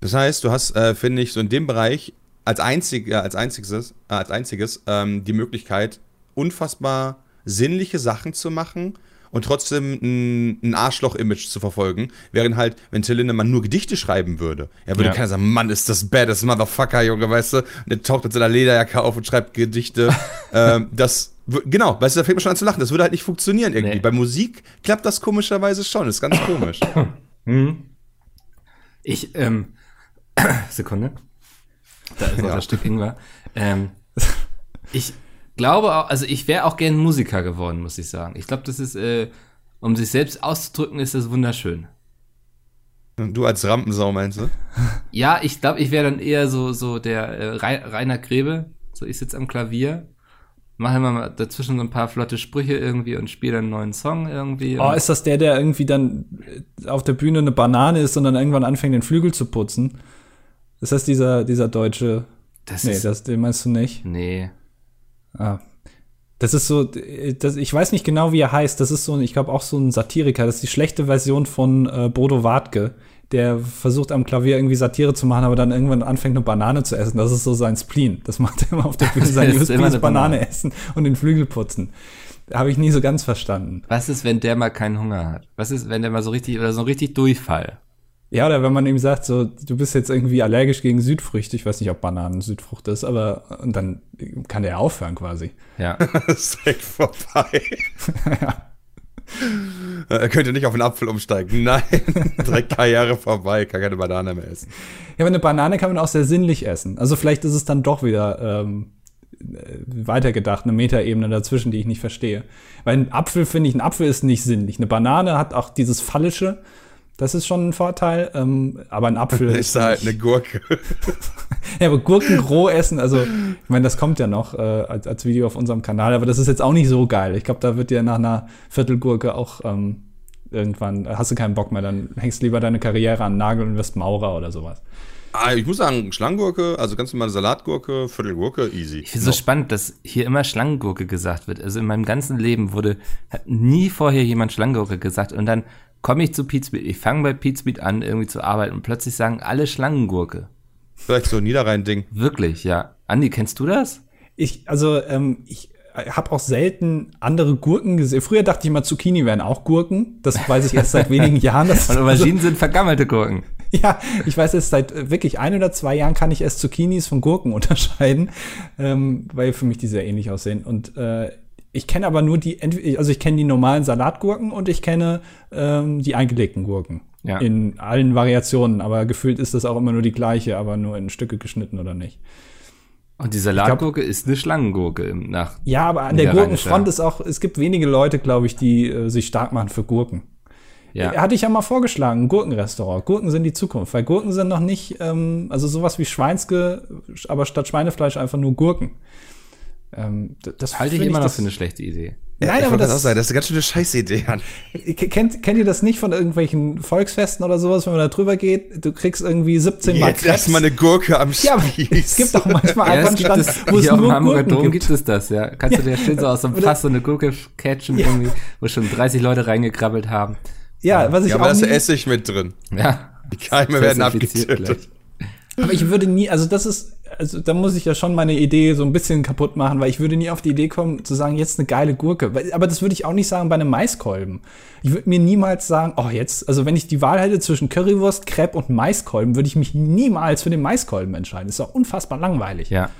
S3: Das heißt, du hast, äh, finde ich, so in dem Bereich als, einzig, äh, als einziges, äh, als einziges ähm, die Möglichkeit, unfassbar sinnliche Sachen zu machen und trotzdem ein, ein Arschloch-Image zu verfolgen. Während halt, wenn Till Lindemann nur Gedichte schreiben würde, er würde ja. keiner sagen, Mann, ist das baddest Motherfucker, Junge, weißt du? Und er taucht mit seiner Lederjacke auf und schreibt Gedichte. ähm, das, genau, weißt du, da fängt man schon an zu lachen. Das würde halt nicht funktionieren irgendwie. Nee. Bei Musik klappt das komischerweise schon. Das ist ganz komisch.
S1: Hm. Ich, ähm, Sekunde. Da ist noch ja. ein Stück Ingwer. Ähm, ich, glaube auch, also ich wäre auch gern Musiker geworden, muss ich sagen. Ich glaube, das ist, äh, um sich selbst auszudrücken, ist das wunderschön.
S3: Du als Rampensau meinst du?
S1: Ja, ich glaube, ich wäre dann eher so, so der äh, Rainer Grebe. So, ich sitze am Klavier, mache immer mal dazwischen so ein paar flotte Sprüche irgendwie und spiele dann einen neuen Song irgendwie.
S2: Oh, ist das der, der irgendwie dann auf der Bühne eine Banane ist und dann irgendwann anfängt, den Flügel zu putzen? Ist das dieser, dieser deutsche? Das nee, ist, das, den meinst du nicht?
S1: Nee.
S2: Ah. Das ist so, das, ich weiß nicht genau, wie er heißt. Das ist so, ich glaube auch so ein Satiriker. Das ist die schlechte Version von äh, Bodo Wartke, der versucht am Klavier irgendwie Satire zu machen, aber dann irgendwann anfängt eine Banane zu essen. Das ist so sein Spleen. Das macht er immer auf der Bühne. Sein ist Banane, Banane essen und den Flügel putzen. Habe ich nie so ganz verstanden.
S1: Was ist, wenn der mal keinen Hunger hat? Was ist, wenn der mal so richtig oder so richtig Durchfall?
S2: Ja, oder wenn man ihm sagt, so, du bist jetzt irgendwie allergisch gegen Südfrüchte, ich weiß nicht, ob Bananen Südfrucht ist, aber und dann kann der aufhören quasi.
S1: Ja.
S3: das ist direkt vorbei. ja. Er könnte nicht auf einen Apfel umsteigen. Nein, direkt Karriere vorbei, kann keine Banane mehr essen.
S2: Ja, aber eine Banane kann man auch sehr sinnlich essen. Also vielleicht ist es dann doch wieder ähm, weitergedacht, eine Metaebene dazwischen, die ich nicht verstehe. Weil ein Apfel finde ich, ein Apfel ist nicht sinnlich. Eine Banane hat auch dieses Phallische das ist schon ein Vorteil. Ähm, aber ein Apfel
S3: ist. Ist halt eine Gurke.
S2: ja, aber Gurken roh essen, also, ich meine, das kommt ja noch äh, als, als Video auf unserem Kanal, aber das ist jetzt auch nicht so geil. Ich glaube, da wird dir nach einer Viertelgurke auch ähm, irgendwann, äh, hast du keinen Bock mehr, dann hängst lieber deine Karriere an Nagel und wirst Maurer oder sowas.
S3: Ah, ich muss sagen, Schlangengurke, also ganz normale Salatgurke, Viertelgurke, easy.
S1: Ich finde es so spannend, dass hier immer Schlangengurke gesagt wird. Also in meinem ganzen Leben wurde, hat nie vorher jemand Schlangengurke gesagt und dann komme ich zu Pizmeet, ich fange bei Pizmeet an, irgendwie zu arbeiten und plötzlich sagen alle Schlangengurke.
S3: Vielleicht so ein Niederrhein-Ding.
S1: Wirklich, ja. Andi, kennst du das?
S2: Ich, also, ähm, ich habe auch selten andere Gurken gesehen. Früher dachte ich immer, Zucchini wären auch Gurken. Das weiß ich erst seit wenigen Jahren. Das
S1: Und Auberginen also, sind vergammelte Gurken.
S2: Ja, ich weiß jetzt seit wirklich ein oder zwei Jahren kann ich erst Zucchinis von Gurken unterscheiden, ähm, weil für mich die sehr ähnlich aussehen. Und äh, ich kenne aber nur die, also ich kenne die normalen Salatgurken und ich kenne ähm, die eingelegten Gurken. Ja. In allen Variationen, aber gefühlt ist das auch immer nur die gleiche, aber nur in Stücke geschnitten oder nicht.
S1: Und die Salatgurke ist eine Schlangengurke nach.
S2: Ja, aber an der Gurkenfront ist auch, es gibt wenige Leute, glaube ich, die äh, sich stark machen für Gurken. Ja. Hatte ich ja mal vorgeschlagen, ein Gurkenrestaurant. Gurken sind die Zukunft, weil Gurken sind noch nicht, ähm, also sowas wie Schweinske, aber statt Schweinefleisch einfach nur Gurken.
S1: Ähm, das halte ich immer noch für eine schlechte Idee.
S3: Ja, Nein, aber das, das, sein. das ist eine ganz schöne Scheißidee.
S2: Kennt, kennt ihr das nicht von irgendwelchen Volksfesten oder sowas, wenn man da drüber geht? Du kriegst irgendwie 17
S3: Mal Jetzt lass mal eine Gurke am Spieß. Ja,
S2: es gibt auch manchmal ja, einfach
S1: einen Stand, wo es nur Hamburger Gurken Dom gibt. gibt es das, ja. Kannst ja. du dir schön so aus dem Fass so eine Gurke catchen, ja. irgendwie, wo schon 30 Leute reingekrabbelt haben.
S2: Ja, was ich
S3: ja,
S2: aber
S3: auch da ist Essig mit drin.
S1: Ja.
S3: Die Keime werden abgetötet.
S2: Aber ich würde nie, also das ist, also da muss ich ja schon meine Idee so ein bisschen kaputt machen, weil ich würde nie auf die Idee kommen, zu sagen, jetzt eine geile Gurke. Aber das würde ich auch nicht sagen bei einem Maiskolben. Ich würde mir niemals sagen, oh, jetzt, also wenn ich die Wahl hätte zwischen Currywurst, Crepe und Maiskolben, würde ich mich niemals für den Maiskolben entscheiden. Das ist doch unfassbar langweilig.
S1: Ja.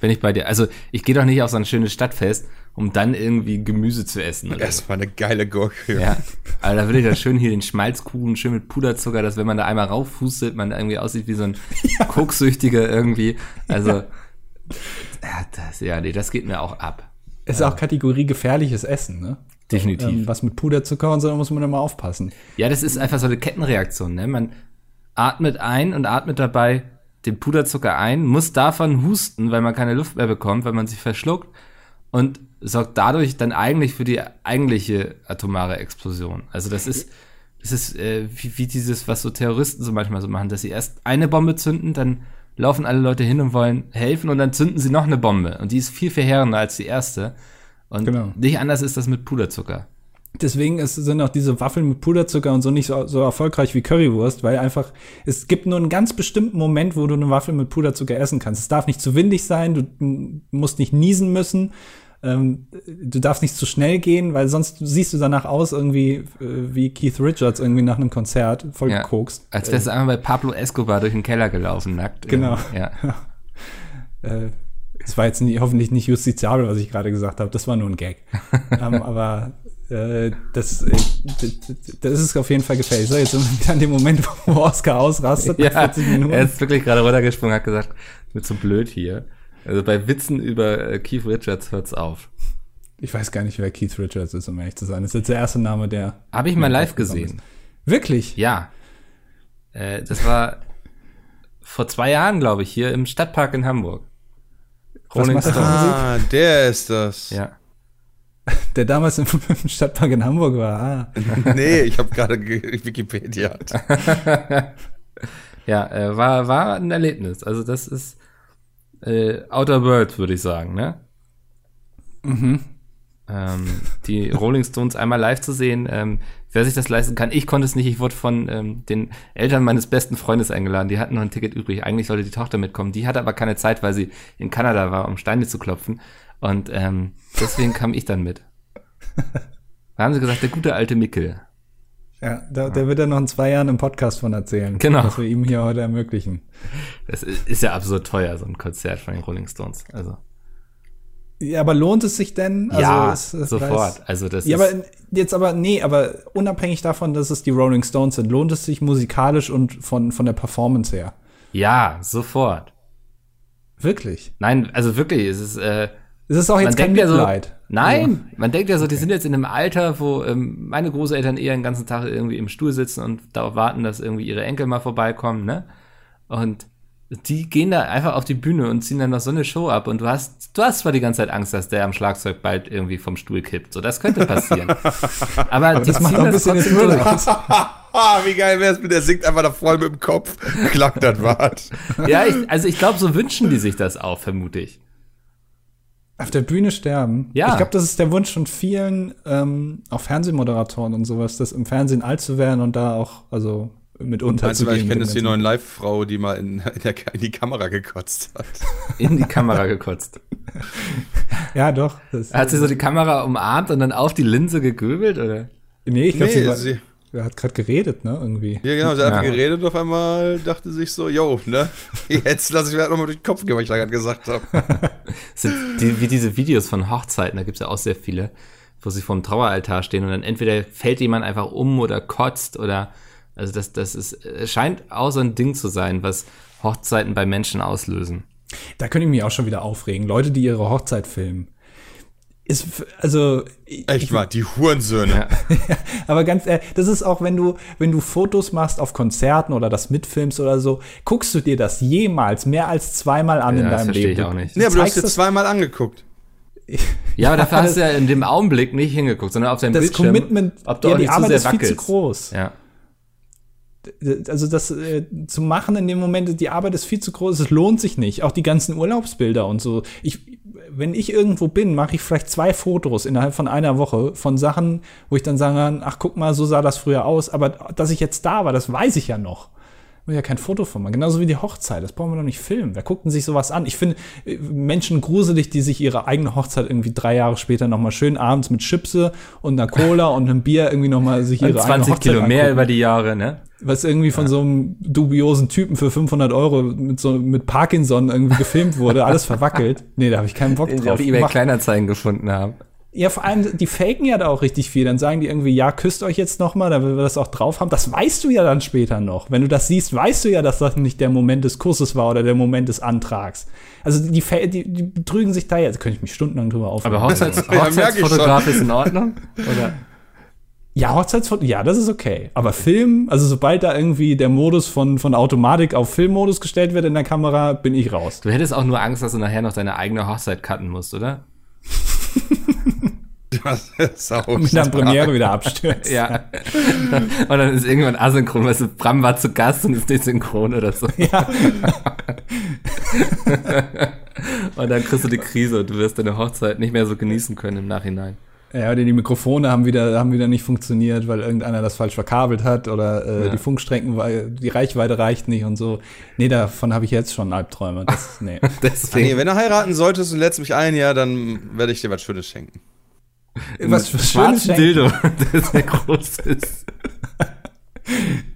S1: Bin ich bei dir. Also ich gehe doch nicht auf so ein schönes Stadtfest, um dann irgendwie Gemüse zu essen.
S3: Erstmal eine geile Gurke.
S1: Ja. Aber da würde ich ja schön hier den Schmalzkuchen, schön mit Puderzucker, dass wenn man da einmal raufhustet, man irgendwie aussieht wie so ein ja. Koksüchtiger irgendwie. Also, ja. ja. das, ja, nee, das geht mir auch ab.
S2: Ist ja. auch Kategorie gefährliches Essen, ne?
S1: Definitiv. Ähm,
S2: was mit Puderzucker und so, da muss man immer aufpassen.
S1: Ja, das ist einfach so eine Kettenreaktion, ne? Man atmet ein und atmet dabei den Puderzucker ein, muss davon husten, weil man keine Luft mehr bekommt, weil man sich verschluckt und sorgt dadurch dann eigentlich für die eigentliche atomare Explosion. Also das ist, das ist äh, wie, wie dieses, was so Terroristen so manchmal so machen, dass sie erst eine Bombe zünden, dann laufen alle Leute hin und wollen helfen und dann zünden sie noch eine Bombe. Und die ist viel verheerender als die erste. Und genau. nicht anders ist das mit Puderzucker.
S2: Deswegen ist, sind auch diese Waffeln mit Puderzucker und so nicht so, so erfolgreich wie Currywurst, weil einfach, es gibt nur einen ganz bestimmten Moment, wo du eine Waffel mit Puderzucker essen kannst. Es darf nicht zu windig sein, du musst nicht niesen müssen, ähm, du darfst nicht zu schnell gehen, weil sonst siehst du danach aus irgendwie äh, wie Keith Richards irgendwie nach einem Konzert, voll ja, gekokst.
S1: Als wärst du äh, einmal bei Pablo Escobar durch den Keller gelaufen, nackt.
S2: Genau. Ja. äh, das war jetzt nie, hoffentlich nicht justiziabel, was ich gerade gesagt habe. Das war nur ein Gag. ähm, aber äh, das, äh, das ist auf jeden Fall gefährlich. So, jetzt sind wir an dem Moment, wo Oscar ausrastet.
S1: Ja, 40 Minuten. Er ist wirklich gerade runtergesprungen, hat gesagt, wird so blöd hier. Also bei Witzen über äh, Keith Richards hört's auf.
S2: Ich weiß gar nicht, wer Keith Richards ist, um ehrlich zu sein. Das ist jetzt der erste Name, der.
S1: Habe ich mal live gesehen. Ist.
S2: Wirklich?
S1: Ja. Äh, das war vor zwei Jahren, glaube ich, hier im Stadtpark in Hamburg.
S3: Rolling Stones. Ah, der ist das.
S1: Ja.
S2: Der damals im, Stadtpark in Hamburg war. Ah.
S3: nee, ich habe gerade Wikipedia.
S1: ja, äh, war, war ein Erlebnis. Also das ist äh, Outer World, würde ich sagen, ne? Mhm. Ähm, die Rolling Stones einmal live zu sehen, ähm, wer sich das leisten kann. Ich konnte es nicht. Ich wurde von ähm, den Eltern meines besten Freundes eingeladen. Die hatten noch ein Ticket übrig. Eigentlich sollte die Tochter mitkommen. Die hatte aber keine Zeit, weil sie in Kanada war, um Steine zu klopfen. Und ähm, deswegen kam ich dann mit. Da haben sie gesagt, der gute alte Mickel.
S2: Ja, da, der wird ja noch in zwei Jahren im Podcast von erzählen.
S1: Genau.
S2: Was wir ihm hier heute ermöglichen.
S1: Das ist ja absurd teuer, so ein Konzert von den Rolling Stones. Also.
S2: Ja, aber lohnt es sich denn?
S1: Also ja, es, es sofort. Weiß, also das
S2: ja, aber jetzt aber, nee, aber unabhängig davon, dass es die Rolling Stones sind, lohnt es sich musikalisch und von, von der Performance her?
S1: Ja, sofort.
S2: Wirklich?
S1: Nein, also wirklich, es ist, äh,
S2: es ist auch jetzt kein Mitleid. Ja so,
S1: nein, ja. man denkt ja so, die sind jetzt in einem Alter, wo ähm, meine Großeltern eher den ganzen Tag irgendwie im Stuhl sitzen und darauf warten, dass irgendwie ihre Enkel mal vorbeikommen, ne? Und die gehen da einfach auf die Bühne und ziehen dann noch so eine Show ab und du hast, du hast zwar die ganze Zeit Angst, dass der am Schlagzeug bald irgendwie vom Stuhl kippt. So, das könnte passieren. Aber, Aber das macht auch ein bisschen trotzdem durch.
S3: Wie geil wäre es, mit der singt einfach da voll mit dem Kopf, klackt das Wart.
S1: ja, ich, also ich glaube, so wünschen die sich das auch, vermute ich.
S2: Auf der Bühne sterben?
S1: Ja.
S2: Ich glaube, das ist der Wunsch von vielen, ähm, auch Fernsehmoderatoren und sowas, das im Fernsehen alt zu werden und da auch, also mit
S3: Meinst du, weil ich kenne das die neuen Live-Frau, die mal in, in, der, in die Kamera gekotzt hat.
S1: In die Kamera gekotzt.
S2: Ja, doch. Das,
S1: Hat sie so die Kamera umarmt und dann auf die Linse gegöbelt, oder?
S2: nee, ich glaube,
S3: Nee,
S2: sie, war-
S3: sie-
S2: sie hat gerade geredet, ne, irgendwie.
S3: Ja, genau, hat
S1: Ja.
S3: einfach geredet und auf einmal dachte sich so, yo, ne? Jetzt lasse ich mir halt nochmal durch den Kopf gehen, was ich da gerade gesagt habe.
S1: Das sind die, wie diese Videos von Hochzeiten, da gibt's ja auch sehr viele, wo sie vorm Traueraltar stehen und dann entweder fällt jemand einfach um oder kotzt oder, also das, das ist, es scheint auch so ein Ding zu sein, was Hochzeiten bei Menschen auslösen.
S2: Da könnte ich mich auch schon wieder aufregen. Leute, die ihre Hochzeit filmen. Ist, also, ich-
S3: Echt mal, die Hurensöhne.
S1: Ja.
S2: aber ganz ehrlich, das ist auch, wenn du, wenn du Fotos machst auf Konzerten oder das mitfilmst oder so, guckst du dir das jemals mehr als zweimal an
S1: Ja,
S2: in
S1: das
S2: deinem
S1: verstehe
S2: Leben.
S1: ich auch nicht.
S3: Nee, aber du hast dir
S2: das-
S3: zweimal angeguckt.
S1: Ja, aber dafür hast du ja in dem Augenblick nicht hingeguckt, sondern auf deinem
S2: das
S1: Bildschirm.
S2: Commitment,
S1: ob du
S2: ja,
S1: auch
S2: die
S1: nicht zu
S2: Arbeit
S1: sehr
S2: ist viel zu
S1: wackelst.
S2: groß.
S1: Ja.
S2: Also das äh, zu machen in dem Moment, die Arbeit ist viel zu groß, es lohnt sich nicht. Auch die ganzen Urlaubsbilder und so. Ich, wenn ich irgendwo bin, mache ich vielleicht zwei Fotos innerhalb von einer Woche von Sachen, wo ich dann kann, ach guck mal, so sah das früher aus. Aber dass ich jetzt da war, das weiß ich ja noch. Will ja kein Foto von machen. Genauso wie die Hochzeit. Das brauchen wir doch nicht filmen. Wer guckt denn sich sowas an? Ich finde äh, Menschen gruselig, die sich ihre eigene Hochzeit irgendwie drei Jahre später nochmal schön abends mit Chipse und einer Cola und einem Bier irgendwie nochmal sich ihre
S1: Und
S2: eigene
S1: 20
S2: Hochzeit
S1: Kilo mehr
S2: angucken
S1: über die Jahre, ne?
S2: was irgendwie von so einem dubiosen Typen für 500 Euro mit so mit Parkinson irgendwie gefilmt wurde, alles verwackelt. Nee, da habe ich keinen Bock
S1: Den sie
S2: drauf.
S1: auf eBay Kleinanzeigen gefunden haben.
S2: Ja, vor allem, die faken ja da auch richtig viel. Dann sagen die irgendwie, ja, küsst euch jetzt noch mal, damit wir das auch drauf haben. Das weißt du ja dann später noch. Wenn du das siehst, weißt du ja, dass das nicht der Moment des Kusses war oder der Moment des Antrags. Also die, die, die betrügen sich da jetzt. Könnte ich mich stundenlang drüber aufregen.
S1: Aber Hochzeits
S3: Ja,
S1: Hochzeitsfotograf ist in Ordnung? Oder?
S2: Ja, Hochzeitsfoto, ja, das ist okay. Aber Film, also sobald da irgendwie der Modus von, von Automatik auf Filmmodus gestellt wird in der Kamera, bin ich raus.
S1: Du hättest auch nur Angst, dass du nachher noch deine eigene Hochzeit cutten musst, oder?
S3: Ist auch
S2: Und dann Premiere wieder abstürzt.
S1: Ja. Und dann ist irgendwann asynchron, weißt du, Bram war zu Gast und ist nicht synchron oder so.
S2: Ja.
S1: Und dann kriegst du die Krise und du wirst deine Hochzeit nicht mehr so genießen können im Nachhinein.
S2: Ja, oder die Mikrofone haben wieder, haben wieder nicht funktioniert, weil irgendeiner das falsch verkabelt hat oder äh,
S1: Ja.
S2: die Funkstrecken, weil die Reichweite reicht nicht und so. Nee, davon habe ich jetzt schon Albträume. Das, nee.
S3: Ah, nee,
S1: Deswegen.
S3: wenn du heiraten solltest und lädst mich ein, ja, dann werde ich dir was Schönes schenken.
S2: Was für schönes Schenken.
S1: Dildo, der sehr groß ist.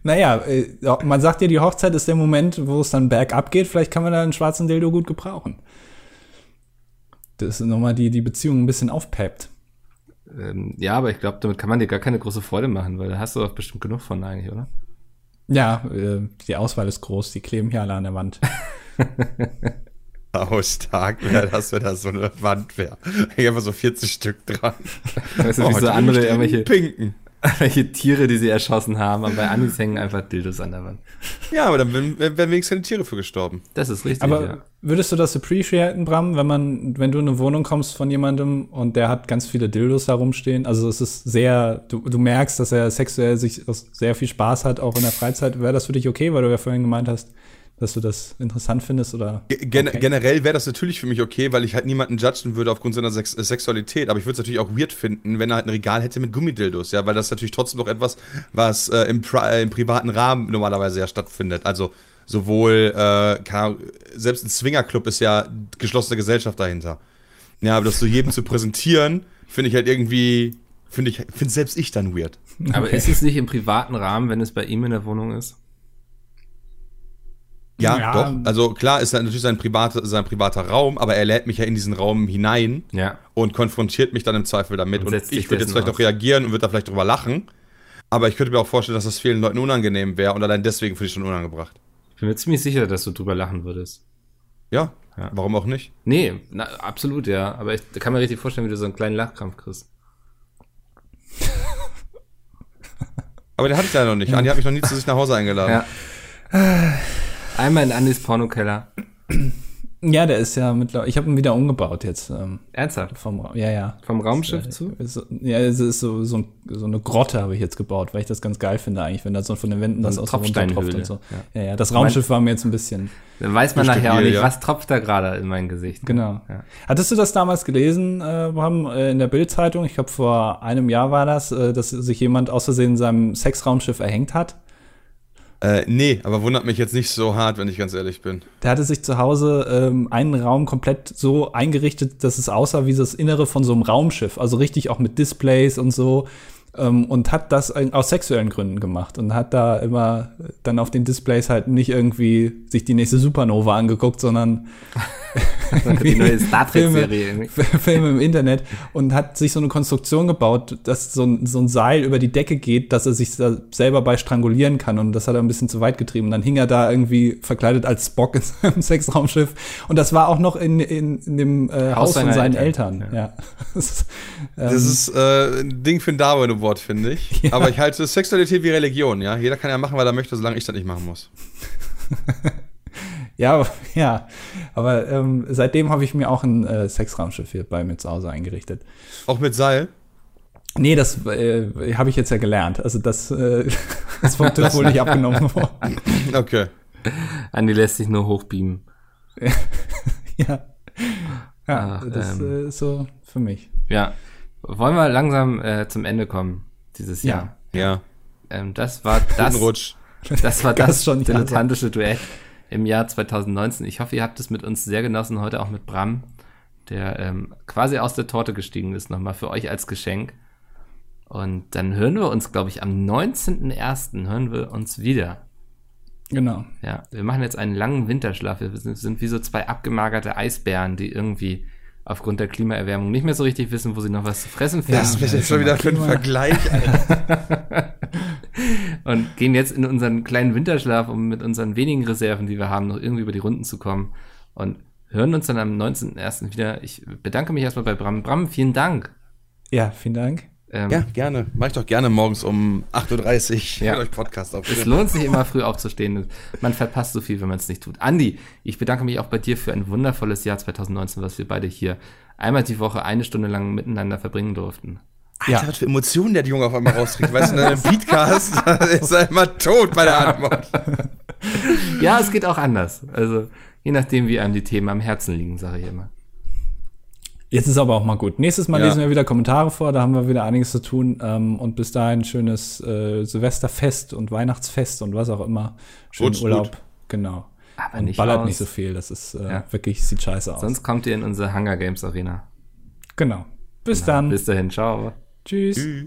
S2: Naja, äh, man sagt ja, die Hochzeit ist der Moment, wo es dann bergab geht. Vielleicht kann man da einen schwarzen Dildo gut gebrauchen. Das ist nochmal die, die Beziehung ein bisschen aufpeppt.
S1: Ähm, ja, aber ich glaube, damit kann man dir gar keine große Freude machen, weil da hast du doch bestimmt genug von eigentlich, oder?
S2: Ja, äh, die Auswahl ist groß, die kleben hier alle an der Wand.
S3: Oh, stark wäre das, wenn das so eine Wand wäre. Ich einfach so 40 Stück dran.
S1: Weißt du, wie
S3: Oh,
S1: so
S3: die
S1: andere irgendwelche,
S3: Pinken.
S1: Irgendwelche Tiere, die sie erschossen haben, aber bei Amis hängen einfach Dildos an der Wand.
S3: Ja, aber dann wären wären wenigstens keine Tiere für gestorben.
S1: Das ist richtig,
S2: Aber
S1: ja.
S2: würdest du das appreciaten, Bram, wenn man, wenn du in eine Wohnung kommst von jemandem und der hat ganz viele Dildos da rumstehen? Also es ist sehr, du, du merkst, dass er sexuell sich sehr viel Spaß hat, auch in der Freizeit. Wäre das für dich okay, weil du ja vorhin gemeint hast, dass du das interessant findest oder?
S3: Ge- Gen
S2: Okay.
S3: Generell wäre das natürlich für mich okay, weil ich halt niemanden judgen würde aufgrund seiner Sex äh, Sexualität. Aber ich würde es natürlich auch weird finden, wenn er halt ein Regal hätte mit Gummidildos, ja, weil das ist natürlich trotzdem noch etwas, was äh, im, Pri äh, im privaten Rahmen normalerweise ja stattfindet. Also sowohl, äh, keine Ahnung, selbst ein Swingerclub ist ja geschlossene Gesellschaft dahinter. Ja, aber das so jedem zu präsentieren, finde ich halt irgendwie, finde ich, finde selbst ich dann weird.
S1: Aber
S2: Okay.
S1: ist es nicht im privaten Rahmen, wenn es bei ihm in der Wohnung ist?
S3: Ja,
S2: Ja.
S3: doch. Also klar ist natürlich sein privater, sein privater Raum, aber er lädt mich ja in diesen Raum hinein
S1: Ja.
S3: und konfrontiert mich dann im Zweifel damit.
S1: Und
S3: Und, ich würde jetzt vielleicht
S1: aus.
S3: auch reagieren und würde da vielleicht drüber lachen. Aber ich könnte mir auch vorstellen, dass das vielen Leuten unangenehm wäre und allein deswegen finde ich schon unangebracht.
S1: Ich bin mir ziemlich sicher, dass du drüber lachen würdest.
S3: Ja,
S1: Ja.
S3: warum auch nicht?
S1: Nee, na, absolut, ja. Aber ich kann mir richtig vorstellen, wie du so einen kleinen Lachkrampf kriegst.
S3: Aber der hatte ich ja noch nicht. Andi hat mich noch nie zu sich nach Hause eingeladen.
S1: Ja. Einmal in Andis Pornokeller.
S2: Ja, der ist ja mittlerweile. Ich habe ihn wieder umgebaut jetzt. Ähm,
S1: Ernsthaft?
S2: vom, ja, ja.
S1: Vom Raumschiff zu?
S2: äh, ist so, ja, es ist so, so, so eine Grotte habe ich jetzt gebaut, weil ich das ganz geil finde eigentlich, wenn da so von den Wänden das aus so runtertropft
S1: Tropfsteinhöhle,
S2: und so.
S1: ja.
S2: Ja. ja, das Raumschiff war mir jetzt ein bisschen.
S1: Dann weiß man nachher auch nicht,
S3: ja.
S1: was tropft da gerade in mein Gesicht.
S2: Genau.
S1: Ja.
S2: Hattest du das damals gelesen, äh, Bram, äh, in der Bild-Zeitung? Ich glaube, vor einem Jahr war das, äh, dass sich jemand aus Versehen in seinem Sexraumschiff erhängt hat.
S3: Äh, nee, aber wundert mich jetzt nicht so hart, wenn ich ganz ehrlich bin.
S2: Der hatte sich zu Hause ähm, einen Raum komplett so eingerichtet, dass es aussah wie das Innere von so einem Raumschiff. Also richtig auch mit Displays und so. Ähm, und hat das aus sexuellen Gründen gemacht und hat da immer dann auf den Displays halt nicht irgendwie sich die nächste Supernova angeguckt, sondern
S1: Die neue Star Trek-Serie
S2: Filme. Filme im Internet und hat sich so eine Konstruktion gebaut, dass so ein, so ein Seil über die Decke geht, dass er sich da selber bei strangulieren kann und das hat er ein bisschen zu weit getrieben. Dann hing er da irgendwie verkleidet als Spock in seinem Sexraumschiff und das war auch noch in, in, in dem äh, Haus, von seinen
S1: Eltern,
S2: Eltern. Ja. Das ist, ähm,
S3: Das ist äh, ein Ding für ein Darwin Award, finde ich.
S2: Ja.
S3: Aber ich halte Sexualität wie Religion, ja. Jeder kann ja machen, was er möchte, solange ich das nicht machen muss.
S2: Ja, aber- ja, aber ähm, seitdem habe ich mir auch ein äh, Sexraumschiff hier bei mir zu Hause eingerichtet.
S3: Auch mit Seil.
S2: Nee, das äh, habe ich jetzt ja gelernt. Also das, äh, das vom TÜV wohl nicht abgenommen worden.
S3: Okay.
S1: Andi lässt sich nur hochbeamen.
S2: Ja. Ja,
S1: Ach,
S2: das
S1: ähm.
S2: äh, ist so für mich.
S1: Ja. Wollen wir langsam äh, zum Ende kommen dieses
S2: Ja.
S1: Jahr?
S3: Ja.
S1: Ähm, das war das,
S3: Rutsch.
S1: das war
S2: Gas
S1: das
S2: schon, ja.
S1: dilettantische Duett im Jahr 2019. Ich hoffe, ihr habt es mit uns sehr genossen, heute auch mit Bram, der ähm, quasi aus der Torte gestiegen ist, nochmal für euch als Geschenk. Und dann hören wir uns, glaube ich, am 19.01. hören wir uns wieder.
S2: Genau.
S1: Ja, wir machen jetzt einen langen Winterschlaf. Wir sind, sind wie so zwei abgemagerte Eisbären, die irgendwie aufgrund der Klimaerwärmung nicht mehr so richtig wissen, wo sie noch was zu fressen finden.
S3: Das ist jetzt schon wieder für ein
S2: Klima.
S3: Vergleich, Alter.
S1: und gehen jetzt in unseren kleinen Winterschlaf, um mit unseren wenigen Reserven, die wir haben, noch irgendwie über die Runden zu kommen. Und hören uns dann am 19.01. wieder. Ich bedanke mich erstmal bei Bram. Bram, vielen Dank.
S2: Ja, vielen Dank.
S1: Ähm,
S3: Ja, gerne. Mach ich doch gerne morgens um 8.30 Uhr
S1: Ja.
S3: mit euch Podcast
S1: Es
S3: aufnehmen.
S1: lohnt sich immer früh aufzustehen. Man verpasst so viel, wenn man es nicht tut. Andi, ich bedanke mich auch bei dir für ein wundervolles Jahr 2019, was wir beide hier einmal die Woche eine Stunde lang miteinander verbringen durften.
S3: Alter,
S2: Ja.
S3: was für Emotionen der Junge auf einmal rauskriegt. Weißt du, in einem Beatcast ist er immer tot bei der Antwort.
S1: Ja, es geht auch anders. Also, je nachdem, wie einem die Themen am Herzen liegen, sage ich immer.
S2: Jetzt ist aber auch mal gut. Nächstes Mal
S3: Ja.
S2: lesen wir wieder Kommentare vor, da haben wir wieder einiges zu tun. Ähm, und bis dahin schönes äh, Silvesterfest und Weihnachtsfest und was auch immer. Schönen
S3: Rutscht
S2: Urlaub.
S3: gut.
S2: Genau.
S1: Aber
S2: Und
S1: nicht
S2: ballert
S1: raus.
S2: nicht so viel. Das ist äh,
S1: Ja.
S2: wirklich, sieht scheiße aus.
S1: Sonst kommt ihr in unsere Hunger Games Arena.
S2: genau. Bis dann.
S1: Bis dahin, ciao.
S2: Tschüss.
S3: Tschüss.